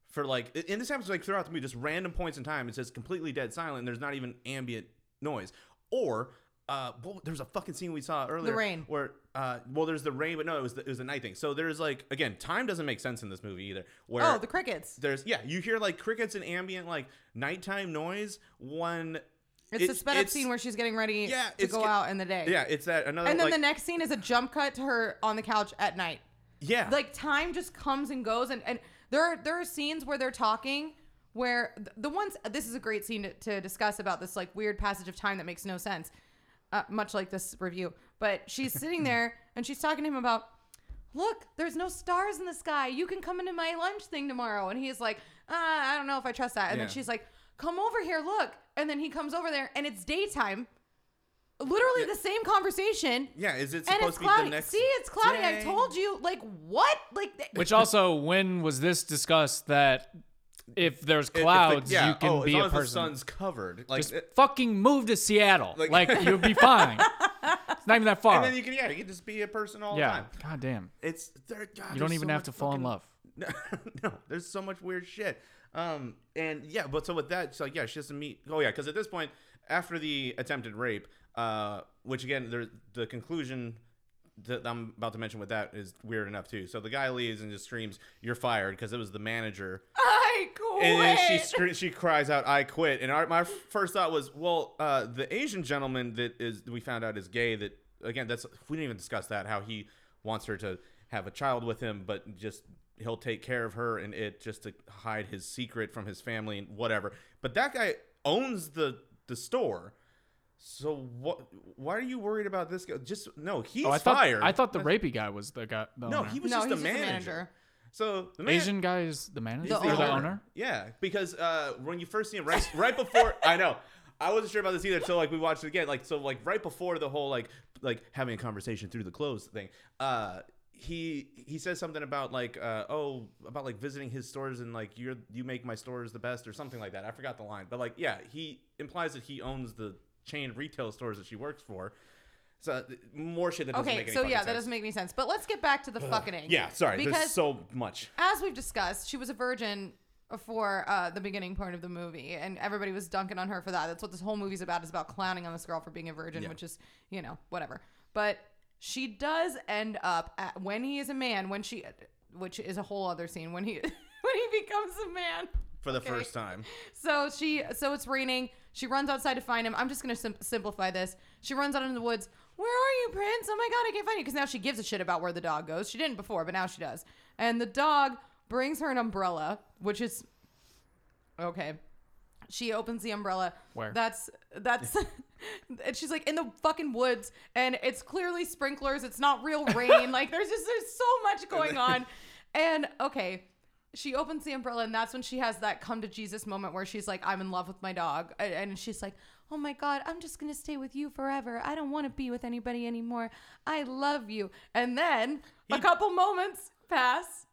for like and this happens like throughout the movie, just random points in time. It's just completely dead silent. and There's not even ambient noise. Or uh, well, there's a fucking scene we saw earlier. The rain. Where uh, well, there's the rain, but no, it was the, it was the night thing. So there's like again, time doesn't make sense in this movie either. Where oh, the crickets. there's yeah, you hear like crickets and ambient like nighttime noise when It's it- the sped up scene where she's getting ready Yeah, to go out in the day. yeah, it's that another And then like, the next scene is a jump cut to her on the couch at night. yeah Like time just comes and goes, and, and there are there are scenes where they're talking where the ones this is a great scene to, to discuss about this like weird passage of time that makes no sense, uh, much like this review. But she's sitting there and she's talking to him about, look, there's no stars in the sky. You can come into my lunch thing tomorrow, and he's like, uh, I don't know if I trust that. And then she's like, come over here, look, and then he comes over there, and it's daytime. Literally Yeah. the same conversation. yeah is it supposed to be cloudy. the next See, it's cloudy. I told you. Like what? Like th- Which also, when was this discussed that if there's If- if the- clouds, yeah, you can oh, be as long a as the sun's covered like Just it- fucking move to Seattle. Like- Like, you'll be fine. it's not even that far. and then you can yeah you can just be a person all yeah. the time God damn. it's there God, You don't even so have much to fall in love. No, no, there's so much weird shit. Um, and yeah, but so with that, it's like, yeah, she has to meet. Oh yeah, because at this point, after the attempted rape, uh, which again, there, the conclusion that I'm about to mention with that is weird enough too. So the guy leaves and just screams, "You're fired," because it was the manager. I quit. And then she scre- she cries out, "I quit!" And our, my first thought was, well, uh, the Asian gentleman that is we found out is gay. That again, that's we didn't even discuss that how he wants her to have a child with him, but just he'll take care of her and it just to hide his secret from his family and whatever. But that guy owns the the store. So what? Why are you worried about this guy? Just no, he's Oh, I thought fired. I thought the rapey guy was the guy. The no, owner. he was no, just, he's the just a manager. manager. So the man- Asian guy is the manager The or the owner. owner. Yeah, because uh, when you first see him right right before, I know. I wasn't sure about this either until like we watched it again. Like so, like right before the whole like like having a conversation through the clothes thing. Uh, he he says something about like uh, oh about like visiting his stores and like you're you make my stores the best or something like that. I forgot the line, but like yeah, he implies that he owns the chain of retail stores that she works for. So uh, more shit that doesn't Okay, make any so yeah, that doesn't make any sense. But let's get back to the fucking. Yeah, sorry. Because there's so much. as we've discussed, she was a virgin for uh, the beginning part of the movie, and everybody was dunking on her for that. That's what this whole movie's about. Is about clowning on this girl for being a virgin, Yeah. which is you know whatever. But she does end up at, when he is a man. When she, which is a whole other scene. When he when he becomes a man. for the Okay. first time. So she, so it's raining. She runs outside to find him. I'm just gonna sim- simplify this. She runs out into the woods. Where are you, Prince? Oh my God, I can't find you. Because now she gives a shit about where the dog goes. She didn't before, but now she does. And the dog brings her an umbrella, which is okay. She opens the umbrella. Where? That's that's. and she's like in the fucking woods, and it's clearly sprinklers. It's not real rain. like there's just there's so much going on. And okay, she opens the umbrella, and that's when she has that come to Jesus moment where she's like, "I'm in love with my dog," and, and she's like. Oh my God, I'm just gonna stay with you forever. I don't want to be with anybody anymore. I love you. And then a couple moments pass,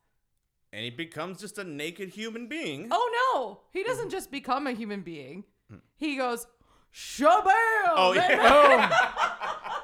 And he becomes just a naked human being. Oh no, he doesn't mm-hmm. just become a human being. Mm. He goes, shabam! Oh, yeah. then-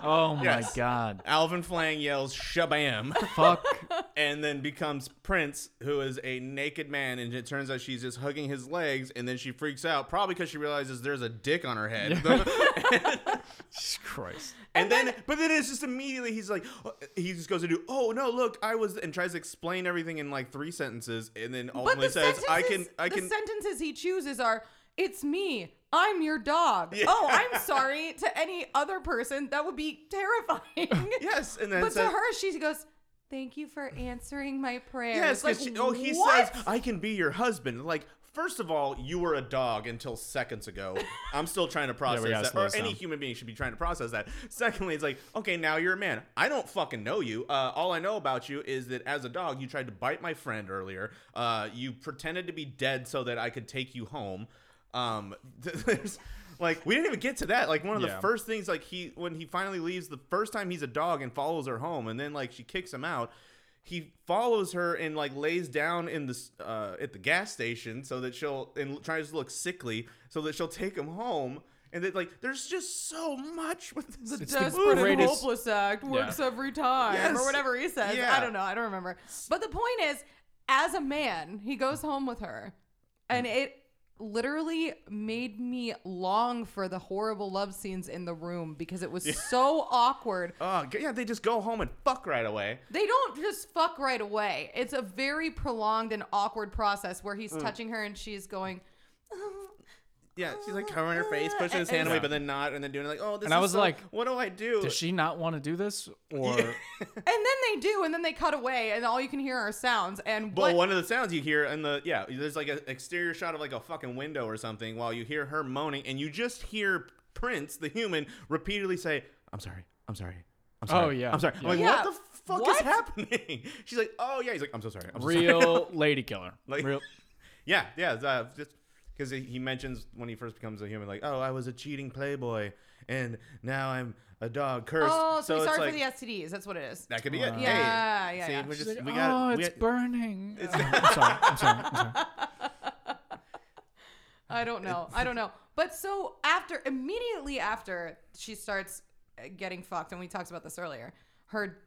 Oh my Yes. god. Alvin Flang yells "Shabam!" Fuck. and then becomes Prince, who is a naked man, and it turns out she's just hugging his legs, and then she freaks out, probably because she realizes there's a dick on her head. Jesus Christ. and then, but then it's just immediately he's like, oh, he just goes to do, oh no, look, I was, and tries to explain everything in like three sentences, and then but ultimately the says, I can, sentences- I the sentences he chooses are, "It's me. I'm your dog." Yeah. Oh, I'm sorry to any other person. That would be terrifying. yes, and then But says, to her, she goes, "Thank you for answering my prayers." Yes, like, 'cause she- oh, he what? says, I can be your husband. Like, first of all, you were a dog until seconds ago. I'm still trying to process gotta that. Or this any down. human being should be trying to process that. Secondly, it's like, okay, now you're a man. I don't fucking know you. Uh, all I know about you is that as a dog, you tried to bite my friend earlier. Uh, you pretended to be dead so that I could take you home. Um, there's. Like we didn't even get to that. Like one of the first things, like he when he finally leaves the first time he's a dog and follows her home, and then like she kicks him out he follows her and like lays down in the uh, at the gas station so that she'll and tries to look sickly so that she'll take him home and that like there's just so much with this The desperate and hopeless act works Yeah. every time, Yes. or whatever he says. Yeah. I don't know. I don't remember. But the point is, as a man, he goes home with her, and it literally made me long for the horrible love scenes in the room because it was so awkward. oh yeah they just go home and fuck right away They don't just fuck right away. It's a very prolonged and awkward process where Mm. he's touching her and she's going. Yeah she's like covering her face pushing his And- hand away but then not and then doing like oh this And I is was so- like, what do I do Does she not want to do this? Or And then they do, and then they cut away, and all you can hear are sounds. And Well, what? one of the sounds you hear in the yeah, there's like an exterior shot of like a fucking window or something while you hear her moaning, and you just hear Prince, the human, repeatedly say, "I'm sorry, I'm sorry, I'm sorry, Oh, yeah, I'm sorry." I'm like, Yeah. what the fuck What? is happening? She's like, "Oh yeah," he's like, "I'm so sorry, I'm so sorry." real lady killer. Like- real. yeah, yeah, uh, just because he mentions when he first becomes a human, like, "Oh, I was a cheating playboy, and now I'm a dog cursed." oh, so, he's sorry like, for the STDs. That's what it is. that could be it. Wow. Hey, Yeah, yeah, see, yeah. we're just like, we got oh, we it's got- burning. Uh, I'm sorry. I'm sorry. I'm sorry. I don't know. I don't know. But so after, immediately after she starts uh, getting fucked, and we talked about this earlier, her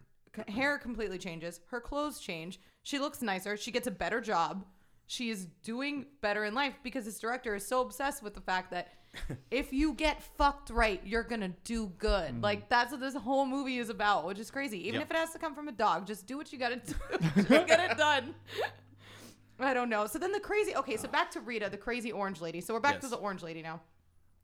hair completely changes. Her clothes change. She looks nicer. She gets a better job. She is doing better in life because this director is so obsessed with the fact that if you get fucked right, you're gonna do good. Mm. Like that's what this whole movie is about, which is crazy. Even Yep. if it has to come from a dog, just do what you gotta do. get it done. I don't know. So then the crazy. Okay, so back to Rita, the crazy orange lady. So we're back to the orange lady now.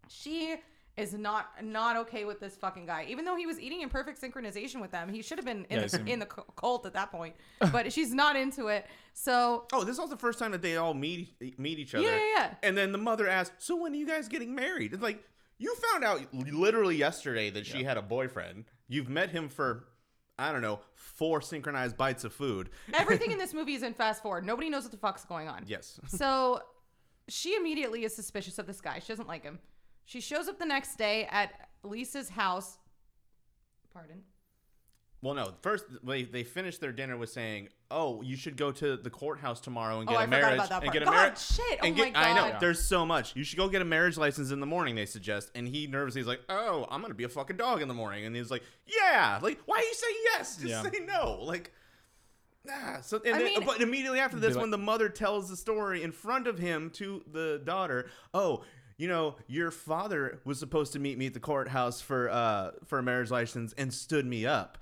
She is not not okay with this fucking guy. Even though he was eating in perfect synchronization with them, he should have been in Yeah, the in the cult at that point. But she's not into it. So Oh, this was the first time that they all meet meet each other. Yeah, yeah, yeah. And then the mother asked, "So when are you guys getting married?" It's like you found out literally yesterday that she had a boyfriend. You've met him for I don't know four synchronized bites of food. everything in this movie is in fast forward. Nobody knows what the fuck's going on. Yes. So she immediately is suspicious of this guy. She doesn't like him. She shows up the next day at Lisa's house. Pardon. Well, no. First, they they finished their dinner with saying, "Oh, you should go to the courthouse tomorrow and Oh, get I a forgot marriage about that and part. get a God, marriage." shit. Oh and my get, I know God. there's so much. You should go get a marriage license in the morning. They suggest, and he nervously is like, "Oh, I'm gonna be a fucking dog in the morning," and he's like, "Yeah, like why you say yes? Just Yeah. say no." Like, ah. So, and I then, mean- but immediately after this, like- when the mother tells the story in front of him to the daughter, "Oh." You know, your father was supposed to meet me at the courthouse for uh for a marriage license and stood me up.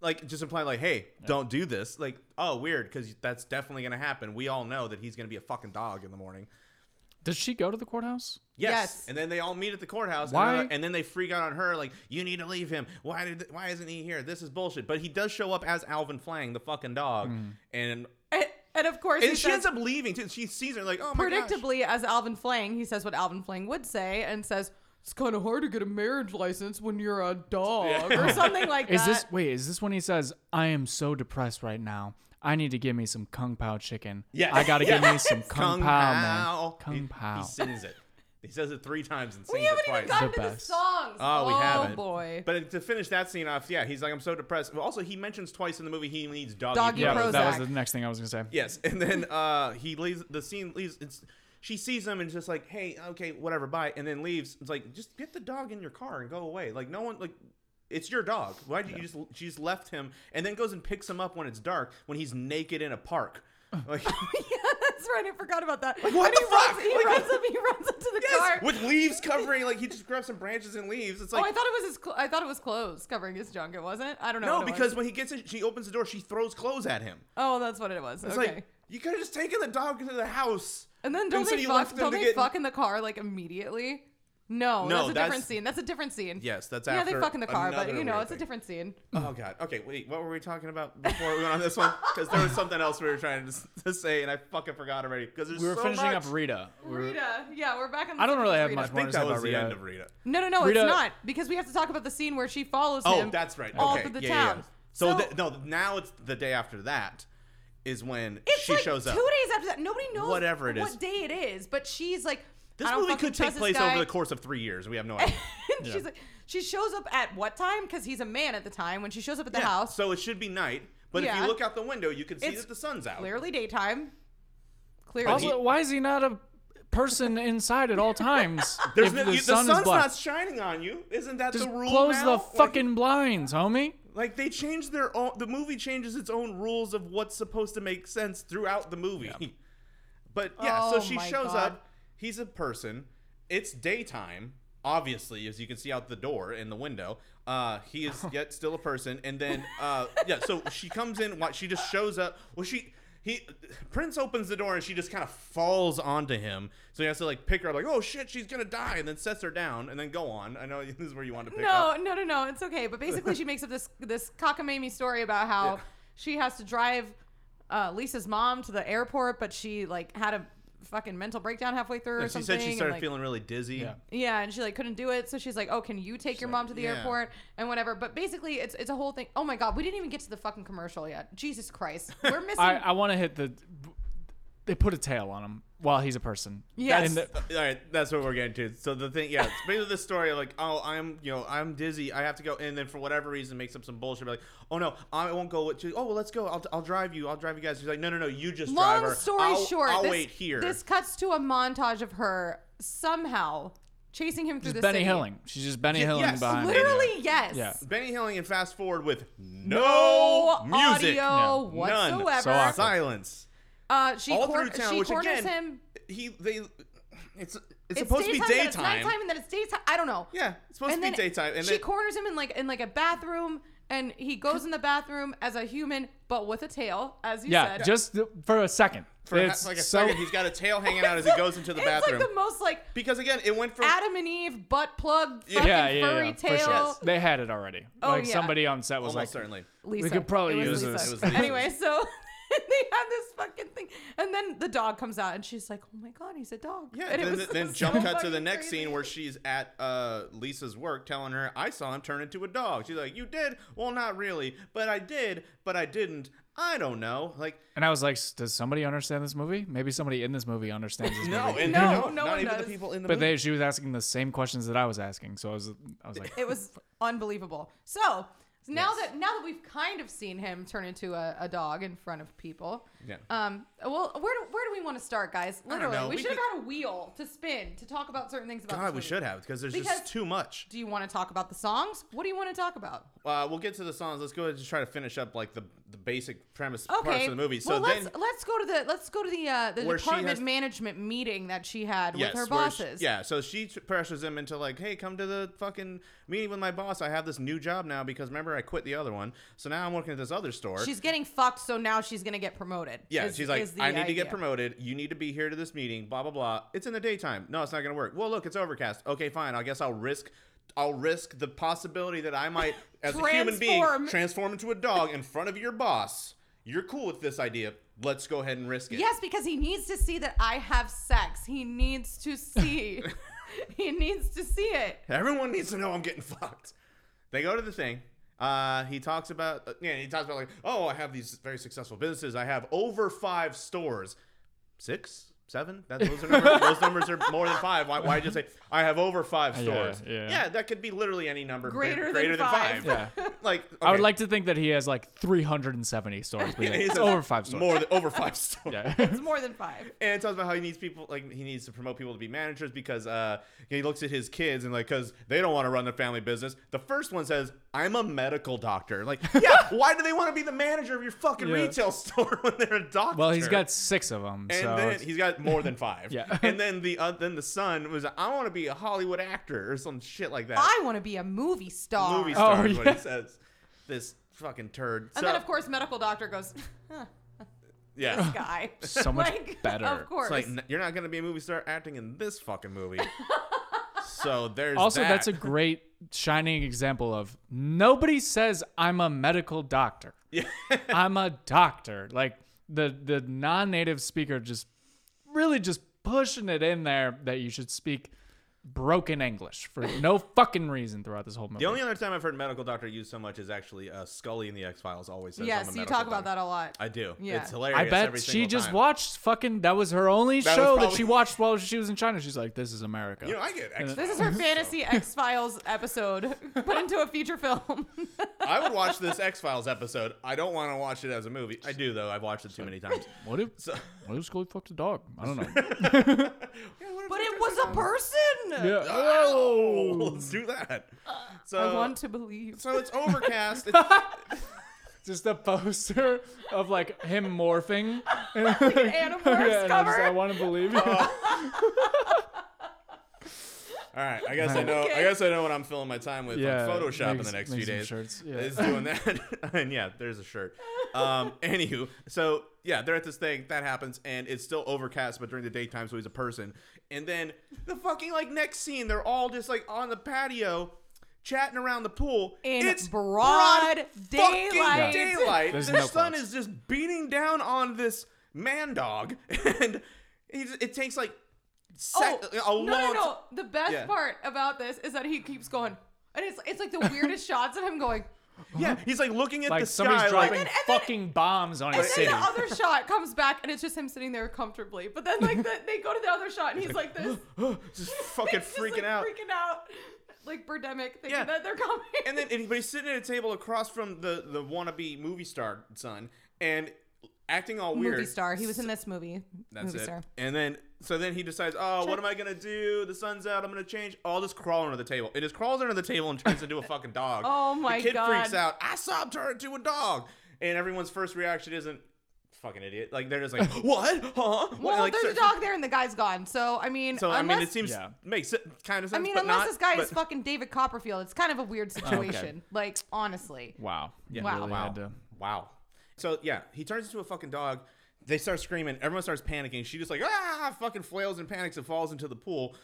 like just implying like, hey, don't do this. Like, oh, weird, because that's definitely gonna happen. We all know that he's gonna be a fucking dog in the morning. Does she go to the courthouse? Yes. Yes. And then they all meet at the courthouse. Why- And, they're- and then they freak out on her, like, you need to leave him. Why did? Why isn't he here? This is bullshit. But he does show up as Alvin Flang, the fucking dog, and And, and of course, he and she says, ends up leaving too. She sees her like, oh my gosh. predictably, as Alvin Flang, he says what Alvin Flang would say, and says it's kind of hard to get a marriage license when you're a dog or something like Is that. this wait? Is this when he says, "I am so depressed right now. I need to give me some kung pao chicken. Yeah, I gotta give me some kung, pao, man. Kung He- pao." He, sings it. He says it three times and sings we haven't twice. even gotten The to the best. songs. Oh, we haven't. boy. But to finish that scene off, yeah, he's like, I'm so depressed. But also, he mentions twice in the movie he needs doggy, Doggy yeah, Prozac. that was the next thing I was gonna say. Yes, and then uh, he leaves. The scene leaves. It's she sees him and just like, hey, okay, whatever, bye, and then leaves. It's like, just get the dog in your car and go away. Like no one like. It's your dog. Why did you just? She just left him, and then goes and picks him up when it's dark, when he's naked in a park. Like, yeah, that's right. I forgot about that. Like, what and the he fuck? Runs, he Like- runs up. He runs up to the car. with leaves covering, like he just grabs some branches and leaves. It's oh, like, oh, I thought it was his. Cl- I thought it was clothes covering his junk. It wasn't. I don't know. no, what it because was. when he gets in, she opens the door, she throws clothes at him. oh, that's what it was. It's okay. like you could have just taken the dog into the house. and then don't instead they you fuck? Don't they get- fuck in the car like immediately? No, No, that's a different that's- scene. That's a different scene. Yes, that's after Yeah, after. they fuck in the car, but another you know, weird it's a thing. different scene. Oh god. Okay, wait. What were we talking about before we went on this one? Because there was something else we were trying to, s- to say, and I fucking forgot already. Because there's We were so finishing much. up Rita. We were- Rita, yeah, we're back on. The I don't really have Rita. much I more think to say that was about the Rita. end of Rita. No, no, no, Rita- it's not because we have to talk about the scene where she follows Oh, him. that's right. all okay. through the yeah, yeah, town. yeah. So, So- th- no, now it's the day after that is when It's she like shows two up. days after that. Nobody knows Whatever it what is. day it is, but she's like, This movie could take place over the course of three years. We have no idea. And she's like, she shows up at what time? Because he's a man at the time. When she shows up at the Yeah, house, So it should be night. But if you look out the window, you can see It's that the sun's out. clearly daytime. Clearly, Also, why is he not a person inside at all times? There's if no, the you- sun sun's is not shining on you. Isn't that Just the rule close now? the Like- fucking blinds, homie. Like they change their own. The movie changes its own rules of what's supposed to make sense throughout the movie. But yeah, Oh so she shows God. up. He's a person. It's daytime, obviously, as you can see out the door in the window. Uh, he is yet still a person. And then uh, yeah, so she comes in. She just shows up. Well, she. He Prince opens the door and she just kind of falls onto him. So he has to like pick her up, like, oh shit, she's gonna die, and then sets her down, and then go on. I know this is where you want to pick no, up. no, no, no. It's okay. But basically, she makes up this this cockamamie story about how Yeah. she has to drive uh, Lisa's mom to the airport, but she like had a fucking mental breakdown halfway through or And she something. said she and, started like- feeling really dizzy. Yeah. Yeah, and she like couldn't do it, so she's like, "Oh, can you take your like, mom to the yeah. airport and whatever?" But basically, it's it's a whole thing. Oh my god, we didn't even get to the fucking commercial yet. Jesus Christ, we're missing. I, I want to hit the. They put a tail on him while he's a person. Yes. And the- All right, that's what we're getting to. So the thing, yeah, it's basically the story of like, oh, I'm, you know, I'm dizzy, I have to go, and then for whatever reason makes up some bullshit, like, oh no, I won't go with you. Oh well, let's go. I'll, I'll drive you. I'll drive you guys. She's like, no, no, no, you just drive Long her. story I'll, short, I'll this, wait here. This cuts to a montage of her somehow chasing him through just the Benny city. Hilling. She's just Benny Yeah, Hilling yes. behind. Literally, yes. Yeah. Benny Hilling and fast forward with No no, music, audio None. whatsoever. So silence. Uh, she All cor- through town, she which corners again, him. he they, it's it's, It's supposed to be daytime, it's nighttime, and then it's daytime. I don't know. Yeah, it's supposed and to be daytime, and she then corners him in like in like a bathroom, and he goes in the bathroom as a human, but with a tail, as you Yeah, said. just for a second. for it's like a so, second, he's got a tail hanging out as he goes into the it's bathroom. It's like the most like because again, it went from Adam and Eve butt plug Yeah. yeah, yeah, furry yeah, tail. for sure. They had it already. Oh, like yeah. somebody on set was almost like, certainly. Lisa. We could probably use Lisa. this. It was Lisa. Anyway, so they had this fucking thing, and then the dog comes out, and she's like, "Oh my god, he's a dog." Yeah, and it then, was then so jump cut to the next crazy. scene where she's at uh, Lisa's work telling her, I saw him turn into a dog. She's like, You did? Well, not really, but I did, but I didn't. I don't know. Like, and I was like, does somebody understand this movie? Maybe somebody in this movie understands this no, movie. and No, no, no not one even does. the people in the But movie. they, she was asking the same questions that I was asking, so I was, I was like, it was unbelievable. So now Yes. that now that we've kind of seen him turn into a, a dog in front of people, Yeah. um, well, where do, where do we want to start, guys? Literally, we, We should have could- had a wheel to spin to talk about certain things about. God, we should have because there's Because- just too much. Do you want to talk about the songs? What do you want to talk about? Uh, we'll get to the songs. Let's go ahead and just try to finish up like the the basic premise parts of the movie. So well, then let's let's go to the let's go to the uh, the department has- management meeting that she had with her where she- bosses. yeah, so she pressures him into like, hey, come to the fucking meeting with my boss. I have this new job now because remember I quit the other one, so now I'm working at this other store. She's getting fucked, so now she's gonna get promoted. yeah, is- she's like, I need to get promoted. You need to be here to this meeting. Blah blah blah. It's in the daytime. No, it's not gonna work. Well, look, it's overcast. Okay, fine. I guess I'll risk. I'll risk the possibility that I might, as a human being, transform into a dog in front of your boss. You're cool with this idea. Let's go ahead and risk it. Yes, because he needs to see that I have sex. He needs to see. he needs to see it. Everyone needs to know I'm getting fucked. They go to the thing. Uh, he talks about uh, yeah. He talks about like, oh, I have these very successful businesses. I have over five stores. Six, seven. That, those, are numbers, those numbers are more than five. Why? Why just say I have over five Yeah, stores? yeah. that could be literally any number Greater than greater than five. five. Yeah. Like I would like to think that he has like 370 stores. But yeah, he it's says over five stores. More than over five stores. Yeah. It's more than five. And it talks about how he needs people, like he needs to promote people to be managers because uh, he looks at his kids and like, because they don't want to run the family business. The first one says, "I'm a medical doctor." Like, yeah, why do they want to be the manager of your fucking Yeah. retail store when they're a doctor? well, he's got six of them. And so then it's- he's got more than five. Yeah. And then the uh, then the son was, I want to be a Hollywood actor or some shit like that. I want to be a movie star. Movie star Oh, is what yeah. he says. This fucking turd. And So- then of course medical doctor goes, huh, yeah. this guy. so much Like, better. Of course. It's like n- you're not gonna be a movie star acting in this fucking movie. so there's also, that. that's a great shining example of nobody says I'm a medical doctor. yeah. I'm a doctor. Like the the non-native speaker just really just pushing it in there that you should speak broken English for no fucking reason throughout this whole movie. The only other time I've heard medical doctor used so much is actually uh, Scully in the X Files always says. I'm yes, a you medical talk about doctor. that a lot. I do. Yeah. It's hilarious. I bet every she single just time. watched fucking. That was her only That was show that probably- she watched while she was in China. She's like, "This is America." You know, I get X. This is her fantasy X Files episode put into a feature film. I would watch this X Files episode. I don't want to watch it as a movie. I do though. I've watched it too many times. what if So, what if Scully fucked a dog? I don't know. Yeah, but it was a person. Yeah. Oh, let's do that. So, I want to believe. so it's overcast. It's, Just a poster of like him morphing. Animorphs yeah, and I, just. I want to believe it. All right, I guess I know. I guess I know what I'm filling my time with. Yeah, on Photoshop in the next few days. shirts, yeah. Is doing that, and yeah, there's a shirt. Um, anywho, so yeah, they're at this thing that happens, and it's still overcast, but during the daytime, so he's a person. And then the fucking like next scene, they're all just like on the patio. Chatting around the pool In it's broad fucking daylight. daylight. There's the no sun clouds. is just beating down on this man dog, and it takes like Oh, sec- Oh, a no, no, no. The best Yeah. part about this is that he keeps going, and it's it's like the weirdest shots of him going. Yeah, he's like looking at Like the somebody's sky, dropping like And then- and then- fucking bombs on And his then city. the other shot comes back, and it's just him sitting there comfortably. But then like the, they go to the other shot, and he's like this, just fucking He's just, freaking like, out. freaking out, like Birdemic, thinking Yeah. that they're coming. And then, and, but he's sitting at a table across from the the wannabe movie star son, and acting all weird. movie star. He was in this movie. That's movie it. star. And then, so then he decides, oh, what am I gonna do? The sun's out. I'm gonna change. Oh, I'll just crawl under the table. It just crawls under the table and turns into a fucking dog. Oh my god! the kid God. freaks out. I saw him turn into a dog, and everyone's first reaction isn't fucking idiot. Like they're just like, what? Huh? What?" Well, like, there's so- a dog there, and the guy's gone. So I mean, So unless, I mean, it seems Yeah. makes it kind of sense. I mean, but unless not, this guy but, is fucking David Copperfield, it's kind of a weird oh, situation. Like honestly. Wow. Yeah, Wow. really Wow. had to- Wow. So yeah, he turns into a fucking dog. They start screaming. Everyone starts panicking. She just like ah, fucking flails and panics and falls into the pool.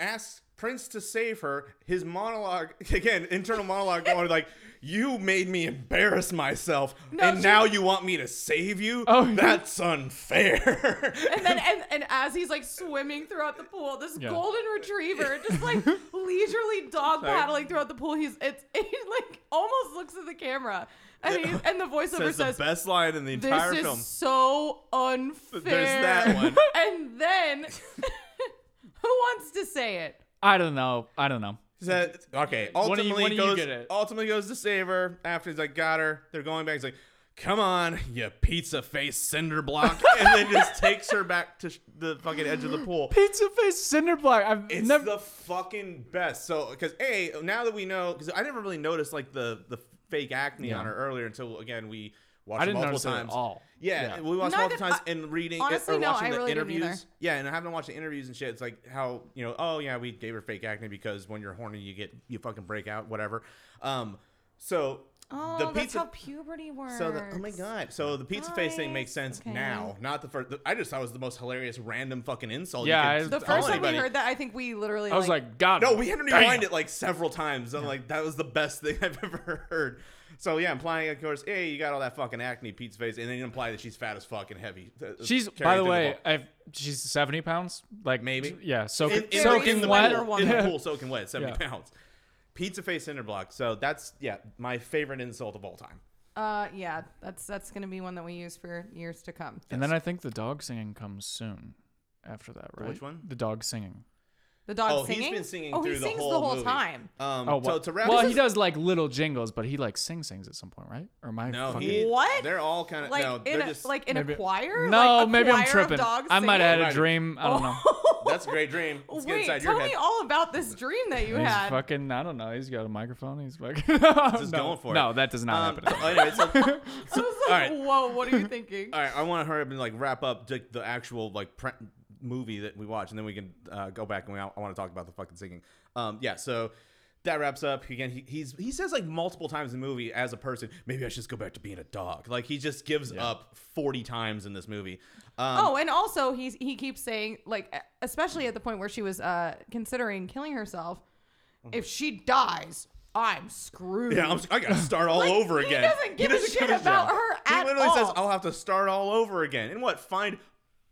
Asks Prince to save her. His monologue again, internal monologue going like, "You made me embarrass myself, No, and she- now you want me to save you? Oh. That's unfair." And then and, and as he's like swimming throughout the pool, this Yeah. golden retriever just like leisurely dog Sorry. paddling throughout the pool. He's it's he like almost looks at the camera. And he, and the voiceover says the says, best line in the entire This entire is film. so unfair. There's that one. And then who wants to say it? I don't know. I don't know. Said, okay, When do you- ultimately when do you goes get it? ultimately goes to save her after he's like got her. They're going back. He's like, "Come on, you pizza face cinder block," and then just takes her back to sh- the fucking edge of the pool. Pizza face cinder block. I've It's never. the fucking best. So, because a now that we know, because I never really noticed like the the fake acne Yeah. on her earlier until again we watched I it didn't multiple notice it at times. all. Yeah, Yeah. we watched Neither- multiple times I- and reading honestly, or no, watching I the really didn't interviews. Yeah, and having watched the interviews and shit, it's like how you know, oh yeah, we gave her fake acne because when you're horny, you get you fucking break out, whatever. Um, so Oh, the that's pizza. how puberty works. so the, oh my god! So the pizza face thing makes sense Okay. now, not the first. I just thought it was the most hilarious random fucking insult. Yeah, you could I- The first time we heard that, I think we literally. I was like, God. No, we had to damn. rewind it like several times. I'm like, that was the best thing I've ever heard. So yeah, implying of course, hey, you got all that fucking acne, pizza face, and then you imply that she's fat as fuck and heavy. uh, She's by the through way, ball. if she's seventy pounds, like Maybe. yeah, soaking in, in, soaking in the wet. pool, in the pool, soaking wet, seventy Yeah. pounds. Pizza face cinder block. So that's yeah, my favorite insult of all time. uh, yeah, that's that's gonna be one that we use for years to come. And then I think the dog singing comes soon. After that, right? Which one? The dog singing. The dog Oh, singing. he's been singing oh, through he the sings whole the whole movie. time. Um, Oh, so well, to wrap well he does like little jingles, but he like sing sings at some point, right? Or am I No, fucking? he, What? They're all kind of Like no. in They're a, just like in Maybe- a choir. no, like a maybe I'm tripping. I might have had a dream. I don't know. that's a great dream. Let's get Wait, inside tell your me head. all about this dream that you He's had. fucking. I don't know. He's got a microphone. He's fucking. Just no, going for it. No, that does not Um, happen. so anyway, so, I was like, all right. whoa, what are you thinking? All right, I want to hurry up and like wrap up the, the actual like pre- movie that we watched, and then we can uh, go back and we, I want to talk about the fucking singing. Um, yeah, so that wraps up. Again, he, he's he says like multiple times in the movie as a person, maybe I should just go back to being a dog. Like he just gives up forty times in this movie. Um, Oh, and also he's he keeps saying like, especially at the point where she was uh considering killing herself, if she dies, I'm screwed. yeah, I'm, I gotta start all Like, over again. he doesn't give a doesn't shit give about shit. her He at literally says, "I'll have to start all over again." And what? Find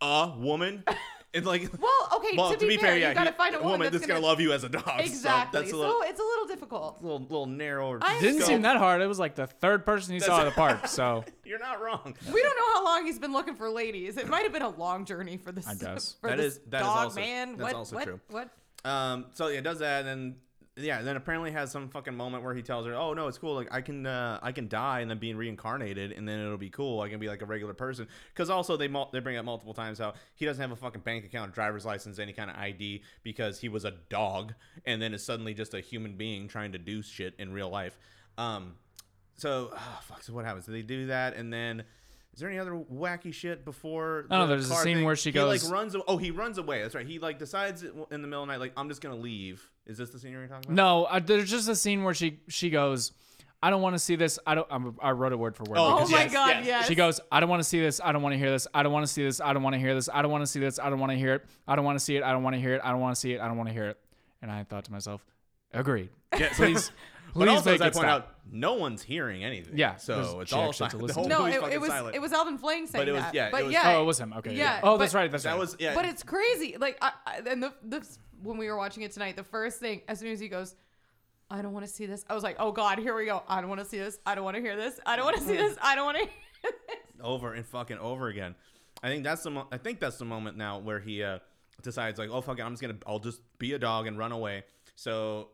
a woman. It's like Well, okay, well, to, be, fair, yeah you gotta he- find a woman, that's, gonna, love you as a dog. so Exactly. that's a little, it's a little difficult. little, little narrower. I Didn't seem that hard. It was like the third person he saw at the park. So You're not wrong. We don't know how long he's been looking for ladies. It might have been a long journey for this. I guess. for That this is- that is dog also- man. that's what? also what? true. What? Um, so yeah, it does that, and then yeah, and then apparently has some fucking moment where he tells her, "Oh no, it's cool. Like I can, uh, I can die and then being reincarnated, and then it'll be cool. I can be like a regular person." Because also they mul- they bring up multiple times how he doesn't have a fucking bank account, driver's license, any kind of ID because he was a dog, and then is suddenly just a human being trying to do shit in real life. Um, so oh, fuck. So what happens? Do they do that, and then? Is there any other wacky shit before? Don't know, there's a scene thing? where she He, like runs. Oh, he runs away. That's right. He like decides in the middle of the night, like I'm just gonna leave. Is this the scene you're talking about? no, uh, there's just a scene where she she goes, I don't want to see this. I don't. I'm, I wrote it word for word. Oh, Oh because my yes, god, yes. yes. She goes, I don't want to see this. I don't want to hear this. I don't want to see this. I don't want to hear this. I don't want to see this. I don't want to hear it. I don't want to see it. I don't want to hear it. I don't want to see it. I don't want to hear it. And I thought to myself, agreed. Yeah, Please, But please also, make as I point stop. out, no one's hearing anything. Yeah, so it's all actually had to silent. The listen whole to no, movie's it, fucking it was silent. it was Alvin Flang saying But it was- that. yeah, it but was- yeah, Oh, it was him. Okay. Yeah, Oh, that's but- right. That's that right. was yeah. But it's crazy. Like, I, I, and the this when we were watching it tonight, the first thing as soon as he goes, I don't want to see this. I was like, oh god, here we go. I don't want to see this. I don't want to hear this. I don't want to see this. I don't want to. hear this. over and fucking over again. I think that's the mo- I think that's the moment now where he uh, decides like, oh fuck it, I'm just gonna I'll just be a dog and run away. So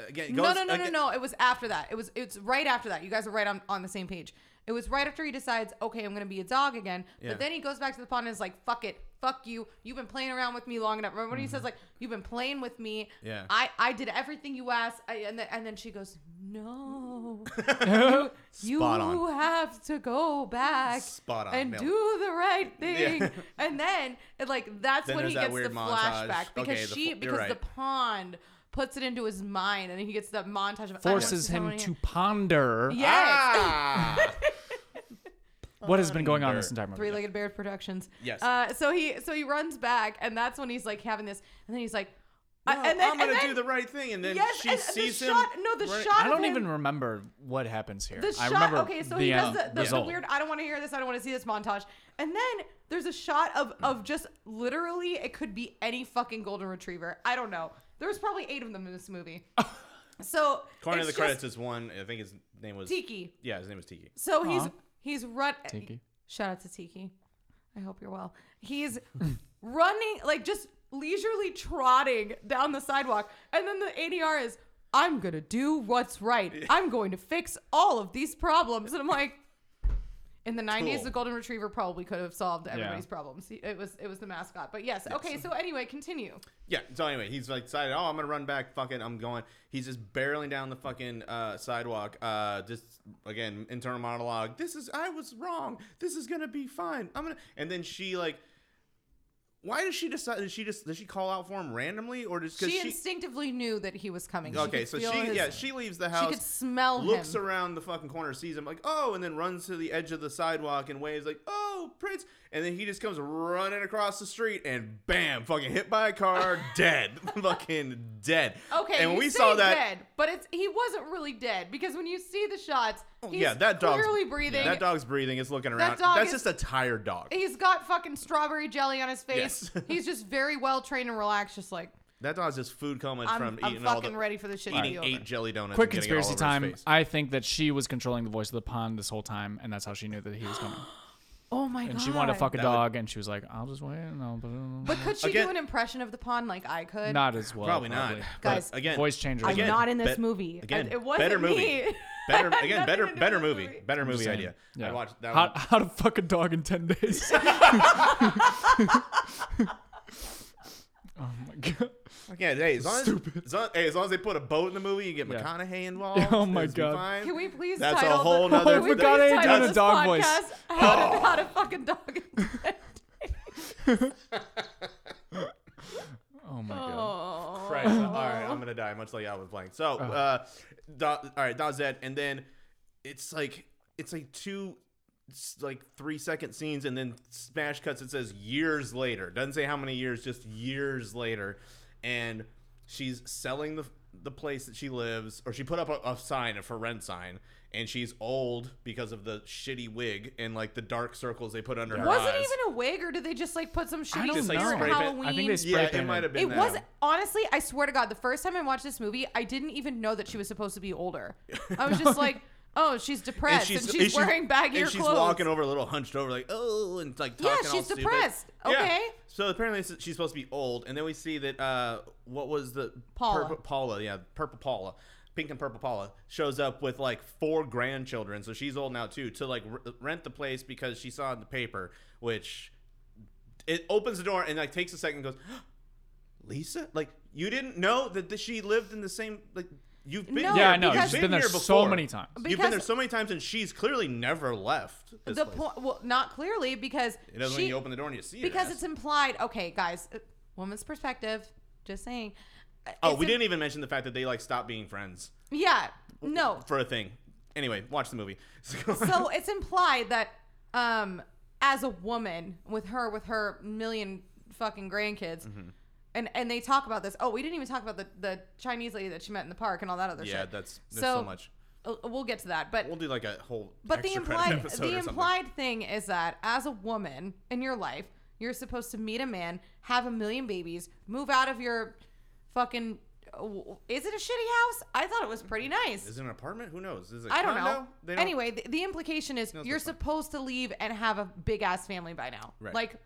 again, No, goes, no, no, no, again- no. It was after that. It was it's right after that. You guys are right on, on the same page. It was right after he decides, okay, I'm gonna be a dog again. Yeah. But then he goes back to the pond and is like, fuck it, fuck you. You've been playing around with me long enough. Remember when he says like, you've been playing with me. Mm-hmm. Yeah. I I did everything you asked. I, and then and then she goes, no, you Spot on. have to go back. Spot on, And do the right thing. Yeah. And then it, like that's Then when he that gets the montage. flashback because Okay, she you're because the pond puts it into his mind and he gets that montage of Forces him wanna ponder Yes. Ah! what has been going on this entire movie. Three-legged bears productions. Yes. Uh, so he so he runs back and that's when he's like having this and then he's like No, uh, and then, I'm gonna and then, do the right thing, and then yes, she and sees the him. shot, No, the running- shot. I don't him, even remember what happens here. The I shot. remember okay, so the he does end the, the, the weird. I don't want to hear this. I don't want to see this montage. And then there's a shot of of just literally it could be any fucking golden retriever. I don't know. There's probably eight of them in this movie. So According to the it's credits, just it's one. I think his name was Tiki. Yeah, his name was Tiki. So he's Aw. he's run. Tiki. Shout out to Tiki. I hope you're well. He's running like just leisurely trotting down the sidewalk, and then the ADR is, "I'm gonna do what's right. I'm going to fix all of these problems." And I'm like, In the 90s, Cool. the golden retriever probably could have solved everybody's problems. It was it was the mascot. But yes, okay. So anyway, continue. Yeah. So anyway, he's like decided, oh, I'm gonna run back. Fuck it, I'm going. He's just barreling down the fucking uh, sidewalk. Uh, just again internal monologue. This is I was wrong. This is gonna be fine. I'm gonna. And then she like, why does she decide? Did she just did she call out for him randomly or just because She, she? instinctively knew that he was coming. She okay, could so feel she his- yeah she leaves the house. she could smell looks him. around the fucking corner, sees him like, oh, and then runs to the edge of the sidewalk and waves like, oh, Prince. And then he just comes running across the street and bam, fucking hit by a car, dead. fucking dead. Okay, And when you we say saw that, dead, but it's he wasn't really dead because when you see the shots, Oh, he's Oh, yeah, that dog's clearly breathing. That dog's breathing. It's looking around. dog That's is- just a tired dog. He's got fucking strawberry jelly on his face. Yes. he's just very well trained and relaxed, just like That dog's just food coma I'm, from I'm eating all fucking the ready for this shit to eating be over. eight jelly donuts. Quick and getting it all conspiracy over his time. face. I think that she was controlling the voice of the pond this whole time, and that's how she knew that he was coming. Oh my god! And she wanted to fuck a That would- dog, and she was like, "I'll just wait." And I'll But could she Again- do an impression of the pond like I could? not as well. Probably not. Guys, But again, Voice changer. I'm again, not in this bet- movie. Again, I- it wasn't better movie. me. Better I had again, nothing better to do better with movie. movie. Better movie idea. Yeah. I watched that How, one. how to fuck a dog in ten days? oh my god. Yeah, hey, as long as, Stupid. as long, hey, as long as they put a boat in the movie, you get Yeah. McConaughey involved. Oh my it's be God. fine. Can we please That's a title whole the, nother- can we please McConaughey title doing a this dog voice. podcast How, to, how to fucking dog in 10 days. Oh my god. Oh. Christ. All right, I'm gonna die, much like I was playing. So, uh, da, all right, Dazed, and then it's like it's like two, s- like three second scenes, and then smash cuts. It says years later. Doesn't say how many years, just years later, and she's selling the the place that she lives, or she put up a, a sign, a for rent sign. And she's old because of the shitty wig and like the dark circles they put under her Was it even a wig, or did they just like put some shitty don't Just, like, spray paint. Halloween? I think they spray yeah, it painted. might have been. It that. was honestly, I swear to God, the first time I watched this movie, I didn't even know that she was supposed to be older. I was just like, oh, she's depressed and she's, wearing baggier and she's clothes. walking over a little hunched over, like oh, and like Yeah, talking all she's stupid. depressed. Yeah. Okay. So apparently she's supposed to be old, and then we see that uh, what was the Paula. Purple, Paula, yeah, purple Paula, pink and purple Paula shows up with like four grandchildren, so she's old now too, to like r- rent the place because she saw in the paper, which it opens the door and like takes a second, and goes. Lisa, like you didn't know that th- she lived in the same like you've been No, here- Yeah, I know. you've because- She's been there here so many times. You've been Because- there so many times, and she's clearly never left. This the place. point, well, not clearly because It doesn't she, when you open the door and you see it. because it's implied. Okay, guys, uh, woman's perspective. Just saying. Uh, Oh, it's we im- didn't even mention the fact that they like stopped being friends Yeah, no. for a thing. Anyway, watch the movie. so it's implied that um as a woman with her with her million fucking grandkids Mm-hmm. And and they talk about this oh we didn't even talk about the the chinese lady that she met in the park and all that other yeah, shit Yeah, that's there's so, much. uh, we'll get to that but We'll do like a whole. but the implied the implied thing is that as a woman in your life you're supposed to meet a man have a million babies move out of your fucking is it a shitty house i thought it was pretty nice Is it an apartment? Who knows? Is it I don't know. Don't- Anyway, the, the implication is No, you're supposed to leave and have a big ass family by now. Right. Like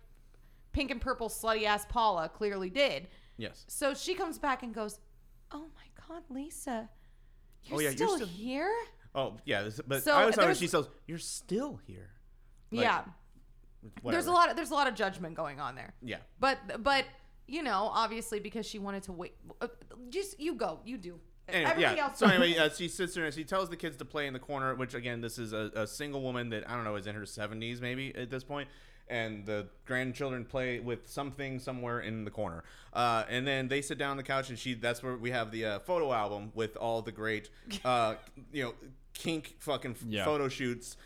pink and purple slutty ass Paula clearly did. Yes. So she comes back and goes, "Oh my god, Lisa, you're, Oh, yeah, you're still, still- here." Oh yeah, this, but So I always thought she says, "You're still here." Like, yeah. There's a lot of there's a lot of judgment going on there. Yeah. But but you know, obviously because she wanted to wait. uh, Just you go, you do. Anyway, Everybody yeah. else. So anyway, uh, she sits there and she tells the kids to play in the corner. Which again, this is a, a single woman that I don't know is in her seventies maybe at this point, and the grandchildren play with something somewhere in the corner. Uh, and then they sit down on the couch, and she that's where we have the uh, photo album with all the great, uh, you know, kink fucking Yeah. photo shoots.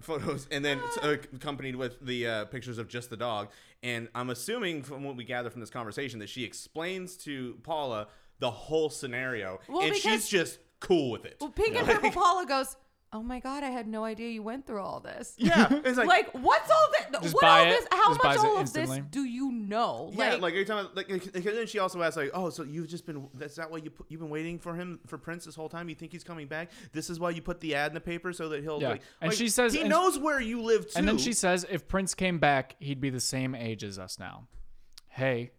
Photos and then uh, accompanied with the uh, pictures of just the dog. And I'm assuming from what we gather from this conversation that she explains to Paula the whole scenario, Well, and because- she's just cool with it. well, pink and purple Paula goes, "Oh my god, I had no idea you went through all this." Yeah, it's like, like, what's all this? Just What buy all it. this? How Just much buys it all of instantly. this do you know? yeah, like, every time, like, because then she also asks, like, oh, so you've just been, that's that why you put, you've been waiting for him for Prince this whole time? You think he's coming back? This is why you put the ad in the paper so that he'll, Yeah. like, And like, she says- he and- knows where you live too. And then she says, if Prince came back, he'd be the same age as us now. Hey,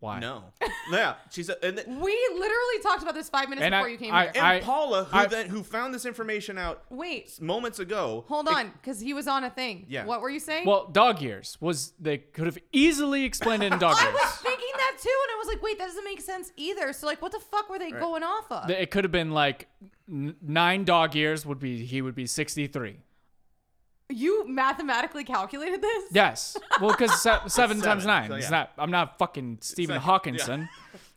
Why? No. yeah. She said, and, th- We literally talked about this five minutes And I- before you came I- here. and I- Paula, who I- then who found this information out Wait, moments ago. hold on, because he was on a thing. Yeah. What were you saying? Well, dog years was they could have easily explained it in dog years. I years. was thinking that too, and I was like, wait, that doesn't make sense either. So like, what the fuck were they going off of? It could have been like n- nine dog years would be he would be 63. You mathematically calculated this? Yes. Well, because se- seven, times nine. so It's yeah. not. I'm not fucking Stephen like- Hawkinson.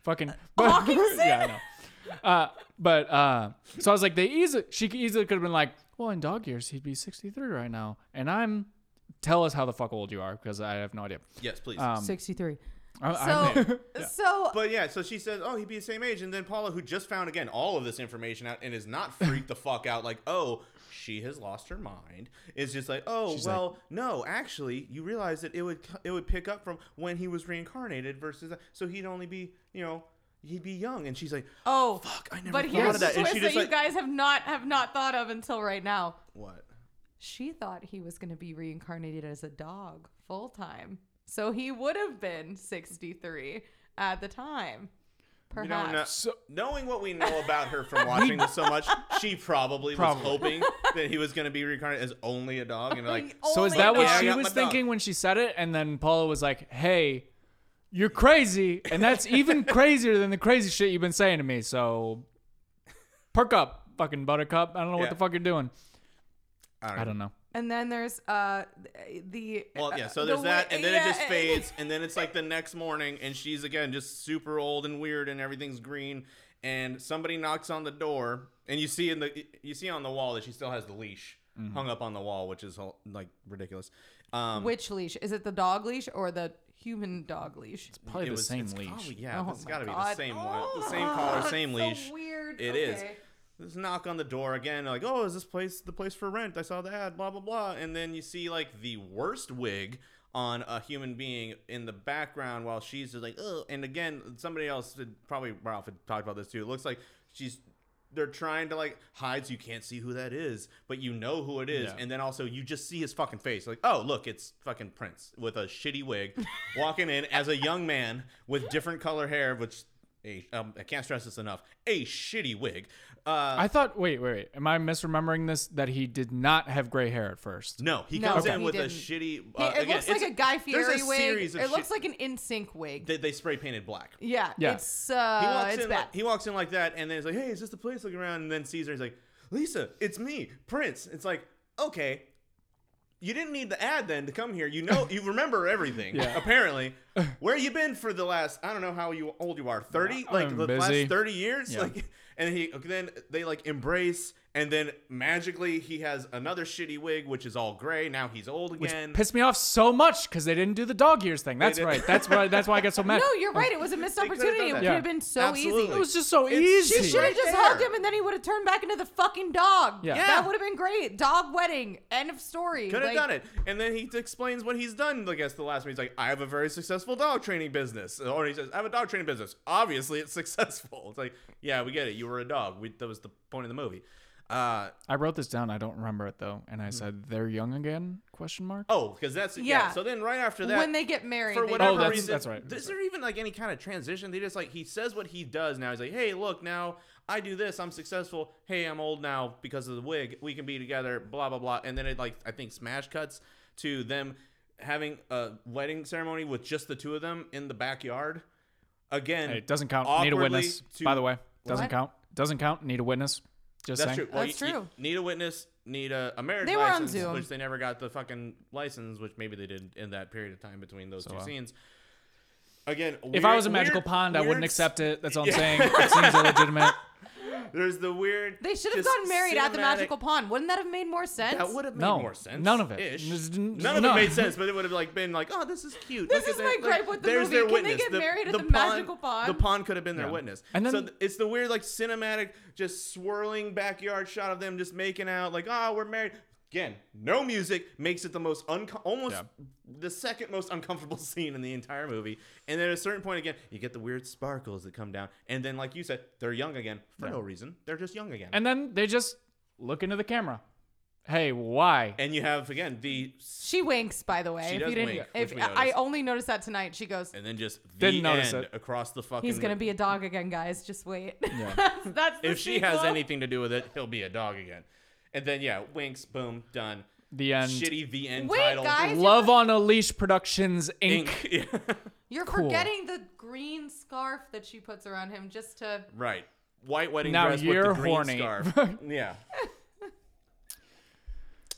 Fucking. Hawkinson? yeah, I know. Uh, but uh, so I was like, they easily. She easily could have been like, well, in dog years, he'd be 63 right now, and I'm. Tell us how the fuck old you are, because I have no idea. Yes, please. Um, 63. I, I So, mean, so But yeah, so she says, "Oh, he'd be the same age," and then Paula, who just found again all of this information out and is not freaked the fuck out, like, "Oh, she has lost her mind," is just like, "Oh, She's well, no, actually, you realize that it would it would pick up from when he was reincarnated versus so he'd only be, you know, he'd be young," and she's like, oh, "Fuck, I never but thought here's of the that," and twist she that just you guys have not have not thought of until right now. "What?" She thought he was going to be reincarnated as a dog full time, so he would have been 63 at the time. We Perhaps. don't know. So- Knowing what we know about her from watching this so much, she probably, Probably. was hoping that he was going to be reincarnated as only a dog, and like, so is that what she was my dog. thinking when she said it? And then Paula was like, hey, you're crazy. And that's even crazier than the crazy shit you've been saying to me. So perk up, fucking buttercup. I don't know what the fuck you're doing. I I don't know. And then there's uh the Well, yeah. So there's wa- that, and then yeah, it just fades, and then it's like the next morning, and she's again just super old and weird, and everything's green, and somebody knocks on the door, and you see in the you see on the wall that she still has the leash Mm-hmm. hung up on the wall, which is like ridiculous. Um, Which leash? Is it the dog leash or the human dog leash? It's probably it the was- same it's leash. probably- yeah, Oh it's my got to be the same one, the Oh, same collar, that's same so leash. weird. It is. This knock on the door again, like, oh, is this place the place for rent? I saw the ad, blah blah blah, and then you see like the worst wig on a human being in the background while she's just like, oh, and again, somebody else had, probably Ralph had talked about this too. It looks like she's they're trying to like hide so you can't see who that is, but you know who it is, Yeah. and then also you just see his fucking face, like, oh, look, it's fucking Prince with a shitty wig, walking in as a young man with different color hair, which. A, um, I can't stress this enough. A shitty wig. Uh, I thought, wait, wait, wait. Am I misremembering this? That he did not have gray hair at first. No, he No, comes Okay. in he with a didn't. shitty. He- Uh, it again, looks like it's- a Guy there's Fieri a wig. series of It looks shit- like an NSYNC wig. They, they spray painted black. yeah, Yeah. it's He uh, walks it's in. bad. Like, he walks in like that, and then he's like, "Hey, is this the place?" Looking around, and then Caesar's like, "Lisa, it's me, Prince." It's like, okay, you didn't need the ad then to come here. You know, you remember everything. Yeah. Apparently, where you been for the last? I don't know how you old you are. Thirty, like I'm the busy. last thirty years. Yeah. Like, and he then they like embrace. And then magically he has another shitty wig, which is all gray. Now he's old again Which again. pissed me off so much because they didn't do the dog years thing. That's right. That's why. That's why I got so mad. no, you're right. It was a missed opportunity. It could Yeah. have been so Absolutely. easy. It was just so It's- easy. She should have Right just there. hugged him and then he would have turned back into the fucking dog. Yeah. Yeah. That would have been great. Dog wedding. End of story. Could have Like, done it. And then he explains what he's done. I guess the last one, he's like, I have a very successful dog training business. Or he says, I have a dog training business. Obviously, it's successful. It's like, yeah, we get it. You were a dog. We, that was the point of the movie. Uh, I wrote this down. I don't remember it though, and I said they're young again? Question mark. oh, because that's yeah. Yeah. So then right after that, when they get married. for they whatever Oh, that's- reason, that's right. Is there even like any kind of transition? They just like he says what he does now. He's like, hey, look, now I do this. I'm successful. Hey, I'm old now because of the wig. We can be together. Blah blah blah. And then it like I think smash cuts to them having a wedding ceremony with just the two of them in the backyard. Again, Hey, it doesn't count. Need a witness. to- By the way, doesn't What? count. Doesn't count. Need a witness. Just That's saying. true. Well, That's you- you true. need a witness. Need a, a marriage They were on license, Zoom. which they never got the fucking license, which maybe they did in that period of time between those two uh, scenes. Again, If I was a magical weird- pond, I wouldn't accept it. That's all I'm Yeah. saying. It seems illegitimate. There's the weird. They should have just gotten married at the cinematic- magical pond. Wouldn't that have made more sense? That would have made No, more sense. none of it. Ish. There's None n- of no. it made sense, but it would have like been like, oh, this is cute. This Look is at my that. gripe Like, with the there's movie. Their Can they witness. get the, married at the the pond, magical pond? The pond could have been their Yeah. witness. And so then- th- it's the weird like cinematic, just swirling backyard shot of them just making out, like, oh, we're married. Again, no music makes it the most unco- almost Yeah. the second most uncomfortable scene in the entire movie. And then at a certain point again, you get the weird sparkles that come down, and then like you said, they're young again for Yeah. no reason. They're just young again. And then they just look into the camera. Hey, why? And you have again the She winks, by the way. She if does you didn't, wink, if which we I only noticed that tonight, she goes, and then just the Didn't notice it. across the fucking. "He's gonna be a dog again, guys. Just wait." Yeah. that's, that's the If she has anything to do with it, he'll be a dog again. And then yeah, winks, boom, done. The end. Shitty the end Wait, title. guys. Love on a Leash Productions Inc. Ink. Yeah. You're Cool. forgetting the green scarf that she puts around him just to. right. White wedding Now dress you're with the green horny. scarf. yeah.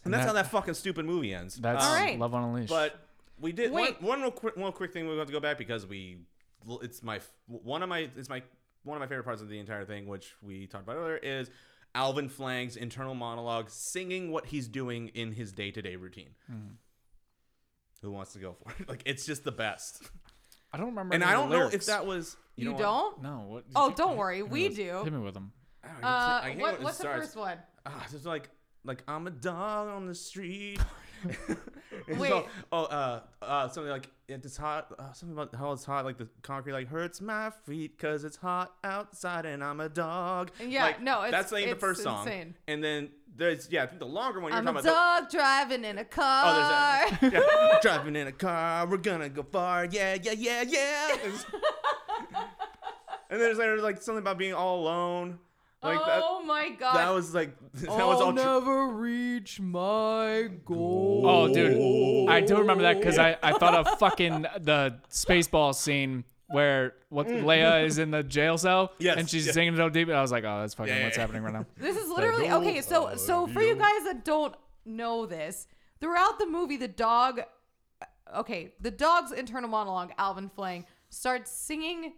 And that's that- how that fucking stupid movie ends. That's All right. Love on a Leash. But we did one, Wait. one real quick one quick thing we have to go back because we it's my one of my it's my one of my favorite parts of the entire thing which we talked about earlier is Alvin Flang's internal monologue singing what he's doing in his day-to-day routine. Hmm. Who wants to go for it? Like it's just the best. I don't remember. And any I don't know if that was You, know don't? No. What? Oh, hit- don't worry, hit we with- do. Hit me with them. I don't know, Uh, what, what's the starts. first one? Ah, it's just like like I'm a dog on the street. Wait. all- oh, uh, uh, something like it's hot. Uh, something about how it's hot, like the concrete like hurts my feet because it's hot outside and I'm a dog. Yeah, Like, no, it's- that's like the first song. And then there's yeah, I think the longer one you're I'm a talking about. dog driving in a car. oh, there's that. Yeah, driving in a car, we're gonna go far. Yeah, yeah, yeah, yeah. And then there's like, like something about being all alone. Like that. oh my god. That was like that was all. tr- never reach my goal. Oh, dude, I do remember that because I, I thought of fucking the Spaceball scene where what Leia is in the jail cell Mm. Yes, and she's yeah. singing so deep. And I was like, oh, that's fucking Yeah, what's yeah. happening right now. This is literally okay. So, uh, so for you guys that don't know this, throughout the movie, the dog, okay, the dog's internal monologue, Alvin Flang, starts singing.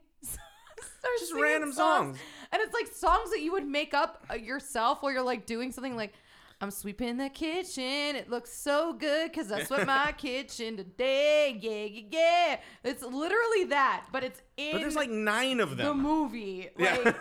Just random songs. and it's like songs that you would make up uh, yourself, while you're like doing something like. I'm sweeping the kitchen. It looks so good because I swept my kitchen today. Yeah, yeah, yeah. It's literally that, but it's in But there's like nine of them. the movie. Yeah.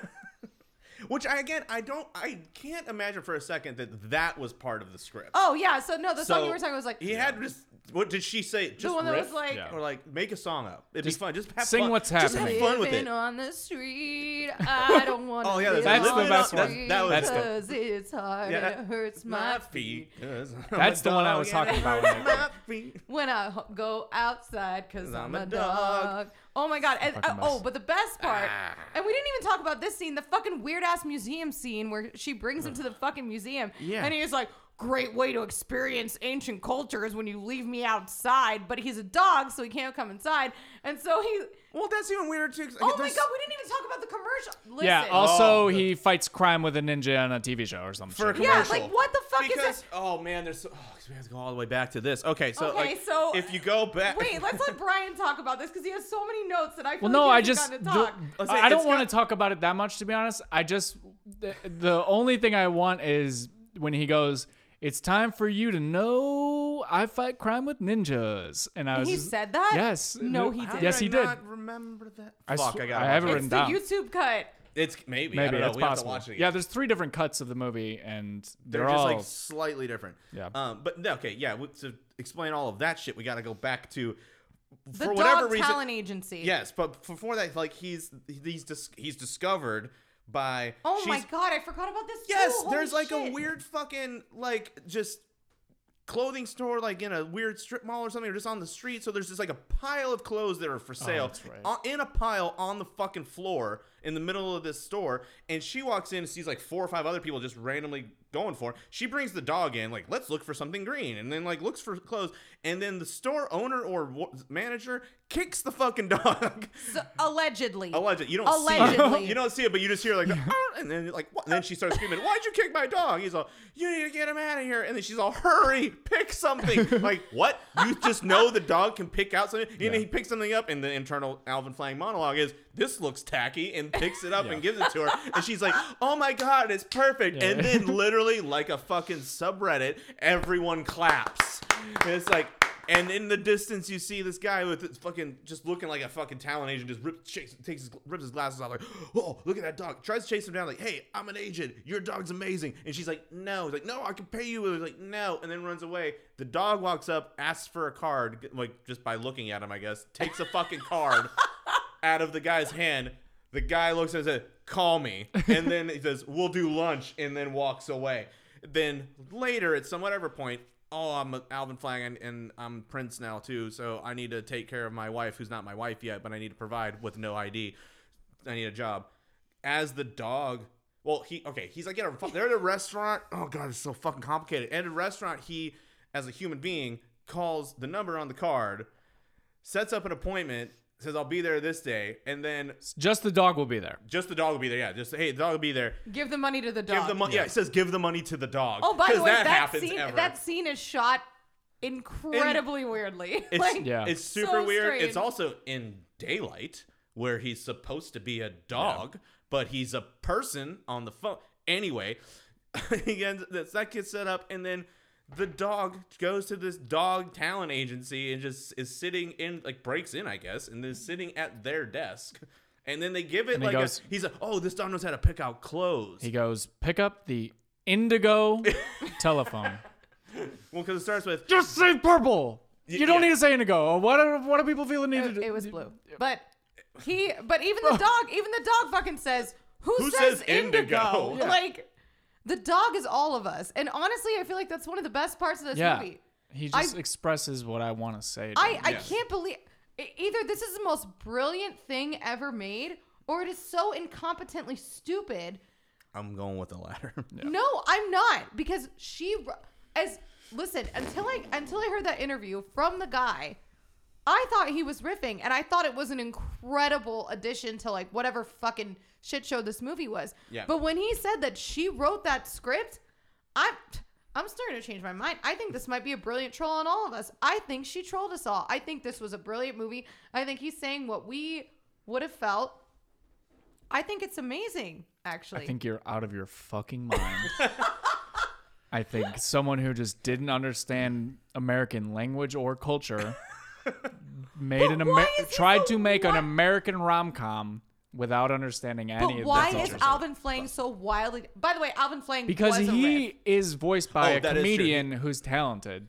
Like, Which I again I don't I can't imagine for a second that that was part of the script. oh yeah. So no, the song So, you were talking was like he had just what did she say? Just one that riff? was like- Yeah. or like make a song up. It'd Just be fun. Just have sing fun. what's Just happening. have fun with Living it. on the street, I don't want to. Oh, yeah, there's That's the on best the one. street That was- That's the- because it's hard Yeah, and it hurts my feet. 'cause I'm That's the one I was talking about when I- my feet. When I go outside because 'Cause I'm, I'm a a dog. Oh my god! And, uh, oh, but the best part, Ah. and we didn't even talk about this scene—the fucking weird ass museum scene where she brings him to the fucking museum, Yeah. and he's like, "Great way to experience ancient cultures when you leave me outside." But he's a dog, so he can't come inside, and so he. Well, that's even weirder too. 'cause, Oh like, my there's- god, we didn't even talk about the commercial. Listen. Yeah. Also, Oh. he fights crime with a ninja on a TV show or something. For a shit. Yeah, commercial. like, what the fuck is because, it? Oh man, there's so, oh, 'cause we have to go all the way back to this. Okay, so Okay, like, so- if you go back, Wait, let's let Brian talk about this because he has so many notes that I feel Well, no, like I he hasn't just gotten to talk. Let's say I don't it's want to talk about it that much to be honest. I just the, the only thing I want is when he goes, "It's time for you to know I fight crime with ninjas," and I was He just- said that? Yes. No, he didn't. Yes, he did. Not remember that. I Fuck, sw- I got. I have it it's the down. YouTube cut. It's maybe. I Maybe don't know. that's we have to possible. watch it again. Yeah, there's three different cuts of the movie, and they're, they're, just all like slightly different. Yeah. Um, but no, okay, yeah. we- To explain all of that shit, we got to go back to The for dog whatever reason. talent agency. Yes, but before that, like he's he's dis- he's discovered by. Oh my god, I forgot about this. Yes, too. Holy there's like a weird fucking like just clothing store like in a weird strip mall or something or just on the street so there's just like a pile of clothes that are for oh, sale Oh, that's right. in a pile on the fucking floor in the middle of this store and she walks in and sees like four or five other people just randomly going for it. she brings the dog in like let's look for something green and then like looks for clothes and then the store owner or manager kicks the fucking dog So, allegedly. Allegedly, you don't see it. You don't see it, but you just hear like, the, "Arr!" and then like, what? And then she starts screaming, "Why'd you kick my dog?" He's all, "You need to get him out of here!" And then she's all, "Hurry, pick something!" like, what? You just know the dog can pick out something, and then he picks something up, and the internal Alvin Flang monologue is, "This looks tacky," and picks it up and gives it to her, and she's like, "Oh my god, it's perfect!" Yeah. And then literally, like a fucking subreddit, everyone claps. And it's like. And in the distance, you see this guy with his fucking just looking like a fucking talent agent, just rips, chase, takes his, rips his glasses off, like, oh, look at that dog. Tries to chase him down, like, hey, I'm an agent. Your dog's amazing. And she's like, no. He's like, no, I can pay you. He's like, no. And then runs away. The dog walks up, asks for a card, like just by looking at him, I guess. Takes a fucking card out of the guy's hand. The guy looks at it and says, call me. And then he says, we'll do lunch, and then walks away. then later at some whatever point, oh, I'm Alvin Flang and, and I'm Prince now too, so I need to take care of my wife, who's not my wife yet, but I need to provide with no ID. I need a job. As the dog, well, he okay, he's like a they're at a restaurant. Oh god, it's so fucking complicated. At a restaurant, he, as a human being, calls the number on the card, sets up an appointment, says I'll be there this day, and then Just the dog will be there. just the dog will be there. Yeah, just hey, the dog will be there. Give the money to the dog. Give the money. Yeah. it says give the money to the dog. Oh, by the way, that, that, happens scene ever. that scene is shot incredibly weirdly. it's, like, Yeah. it's super so weird. It's also in daylight where he's supposed to be a dog, but he's a person on the phone. Anyway, he ends, that that gets set up, and then the dog goes to this dog talent agency and just is sitting in, like breaks in, I guess, and is sitting at their desk. And then they give it And he like goes- a, he's like, oh, this dog knows how to pick out clothes. He goes, pick up the indigo telephone. well, because it starts with Just say purple. You don't need to say indigo. What do, what do people feel the need to it, do? it was blue. But he, but even the dog, even the dog fucking says, "Who, Who says, says indigo?" indigo? Yeah. Like, the dog is all of us. And honestly, I feel like that's one of the best parts of this Yeah. movie. He I- just expresses what I want to say. to I, him. I Yes. can't believe e- either this is the most brilliant thing ever made, or it is so incompetently stupid. I'm going with the latter. No, I'm not because she as listen until I until I heard that interview from the guy. I thought he was riffing, and I thought it was an incredible addition to like whatever fucking shit show this movie was. Yeah. But when he said that she wrote that script, I'm I'm starting to change my mind. I think this might be a brilliant troll on all of us. I think she trolled us all. I think this was a brilliant movie. I think he's saying what we would have felt. I think it's amazing, actually. I think you're out of your fucking mind. I think someone who just didn't understand American language or culture made an But Amer- why is he tried so to make an American rom com without understanding any But of why the is. Alvin Flang so wildly? By the way, Alvin Flang because was a he riff. is voiced by Oh, a that is true. comedian who's talented,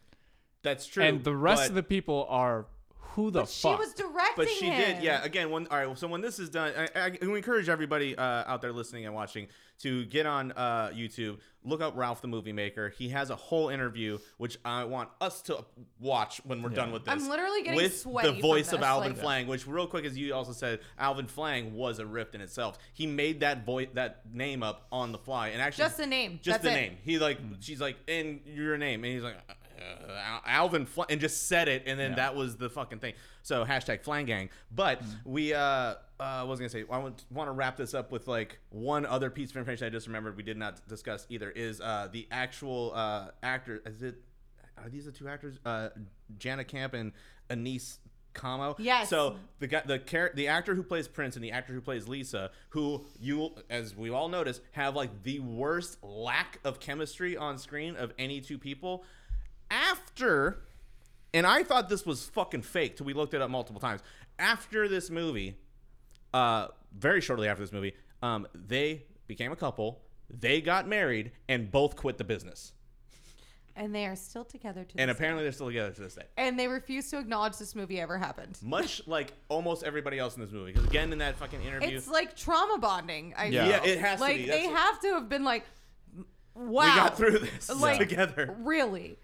That's true. and the rest but- of the people are who the But she was directing But she did, yeah. Again, when all right, so when this is done, I, I, we encourage everybody uh, out there listening and watching to get on uh, YouTube, look up Ralph the Movie Maker. He has a whole interview which I want us to watch when we're done with this. I'm literally getting with sweaty the from voice of Alvin like- Flang, which real quick, as you also said, Alvin Flang was a rift in itself. He made that voice, that name up on the fly, and actually Just the name. just That's the it. name. He like, she's like, and your name, and he's like. Uh, Alvin Fl- and just said it, and then Yeah. that was the fucking thing. So hashtag Flang Gang. But we, uh, uh, I was gonna say, I want, want to wrap this up with like one other piece of information I just remembered we did not discuss either. Is uh, the actual uh, actor? Is it? Are these the two actors? Uh, Jana Camp and Anise Kamo. Yes. So the guy, the char- the actor who plays Prince and the actor who plays Lisa, who you, as we all notice, have like the worst lack of chemistry on screen of any two people. After, and I thought this was fucking fake till we looked it up multiple times. After this movie, uh, very shortly after this movie, um, they became a couple. They got married and both quit the business. And they are still together to And this apparently, they're still together to this day. day. And they refuse to acknowledge this movie ever happened. Much like almost everybody else in this movie. Because again, in that fucking interview, It's like trauma bonding. I Yeah. Yeah, it has to be. like they what- have to have been like, wow, we got through this Like, together. Really?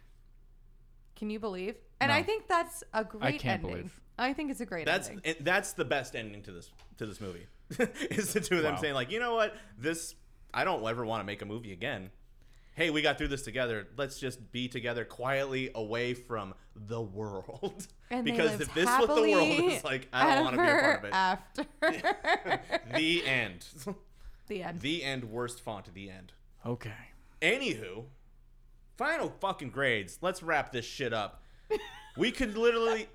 Can you believe? And No. I think that's a great can't ending. believe. I think it's a great That's ending. and that's the best ending to this to this movie. is the two of them Wow. saying like, you know what, this I don't ever want to make a movie again. Hey, we got through this together. Let's just be together quietly away from the world. And they because lived if this is what the world happily is like, I don't want to be a part of ever it. After the end. the end. the end. Worst font. The end. okay. Anywho, final fucking grades. Let's wrap this shit up. We could literally,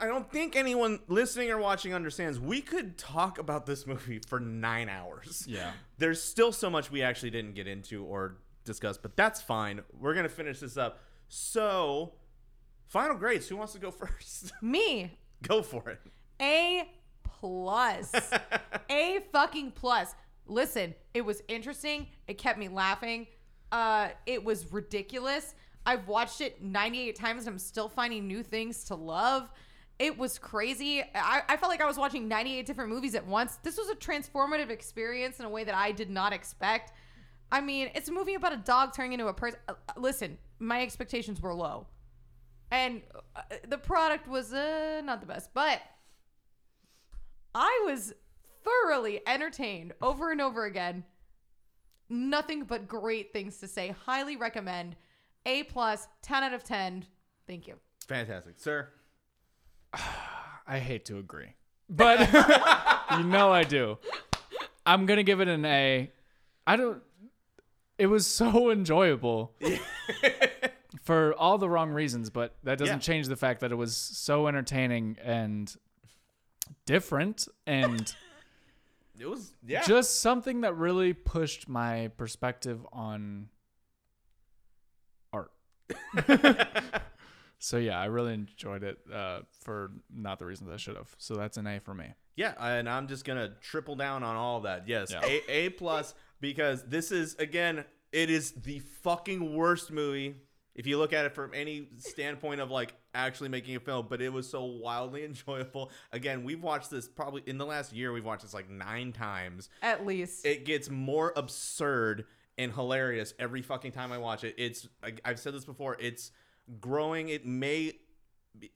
I don't think anyone listening or watching understands. We could talk about this movie for nine hours. Yeah. There's still so much we actually didn't get into or discuss, but that's fine. We're going to finish this up. So, final grades. Who wants to go first? Me, go for it. A plus. a fucking plus. Listen, it was interesting. It kept me laughing. Uh, it was ridiculous. I've watched it 98 times and I'm still finding new things to love. It was crazy. I, I felt like I was watching 98 different movies at once. This was a transformative experience in a way that I did not expect. I mean, it's a movie about a dog turning into a person. Uh, uh, listen, my expectations were low, and uh, the product was uh, not the best, but I was thoroughly entertained over and over again. Nothing but great things to say. Highly recommend. A plus, ten out of ten. Thank you. Fantastic, sir. I hate to agree, but you know I do. I'm gonna give it an A. I don't. It was so enjoyable for all the wrong reasons, but that doesn't Yeah. change the fact that it was so entertaining and different and It was yeah. just something that really pushed my perspective on art. so yeah, I really enjoyed it uh, for not the reasons I should have. So that's an A for me. Yeah, and I'm just gonna triple down on all that. Yes, Yeah. A A plus because this is again, it is the fucking worst movie if you look at it from any standpoint of like actually making a film. But it was so wildly enjoyable. Again, we've watched this probably in the last year. We've watched this like nine times. At least. It gets more absurd and hilarious every fucking time I watch it. It's I- I've said this before. It's growing. It may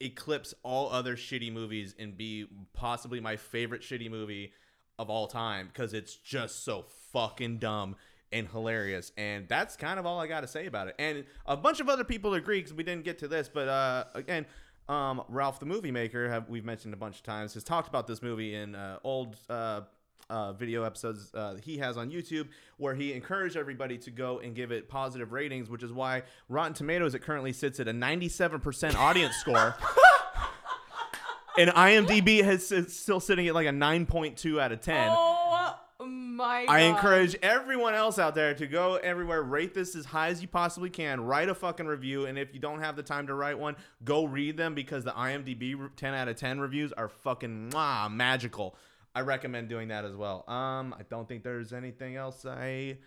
eclipse all other shitty movies and be possibly my favorite shitty movie of all time because it's just so fucking dumb and hilarious and that's kind of all i got to say about it and a bunch of other people agree because we didn't get to this but uh again um ralph the movie maker have we've mentioned a bunch of times has talked about this movie in uh, old uh uh, video episodes uh, he has on YouTube where he encouraged everybody to go and give it positive ratings, which is why Rotten Tomatoes it currently sits at a 97% audience score. and IMDb has is still sitting at like a 9.2 out of 10. Oh my god. I encourage everyone else out there to go everywhere, rate this as high as you possibly can, write a fucking review, and if you don't have the time to write one, go read them because the IMDb 10 out of 10 reviews are fucking mwah, magical. I recommend doing that as well. Um, I don't think there's anything else I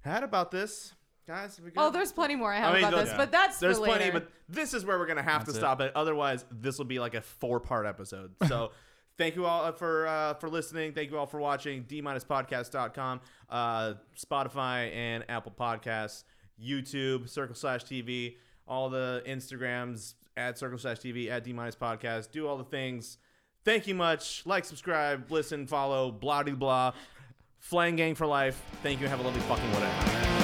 had about this, guys. we Oh, there's plenty more I have I mean, about look, this, but that's there's for plenty, but this is where we're gonna have That's to it. stop it. Otherwise, this will be like a four part episode. So. Thank you all for uh, for listening. Thank you all for watching. D-podcast.com, uh, Spotify and Apple Podcasts, YouTube, Circle Slash TV, all the Instagrams at Circle Slash TV at D-minus podcast. Do all the things. Thank you much. Like, subscribe, listen, follow, blah de blah. Flang Gang for life. Thank you. Have a lovely fucking whatever.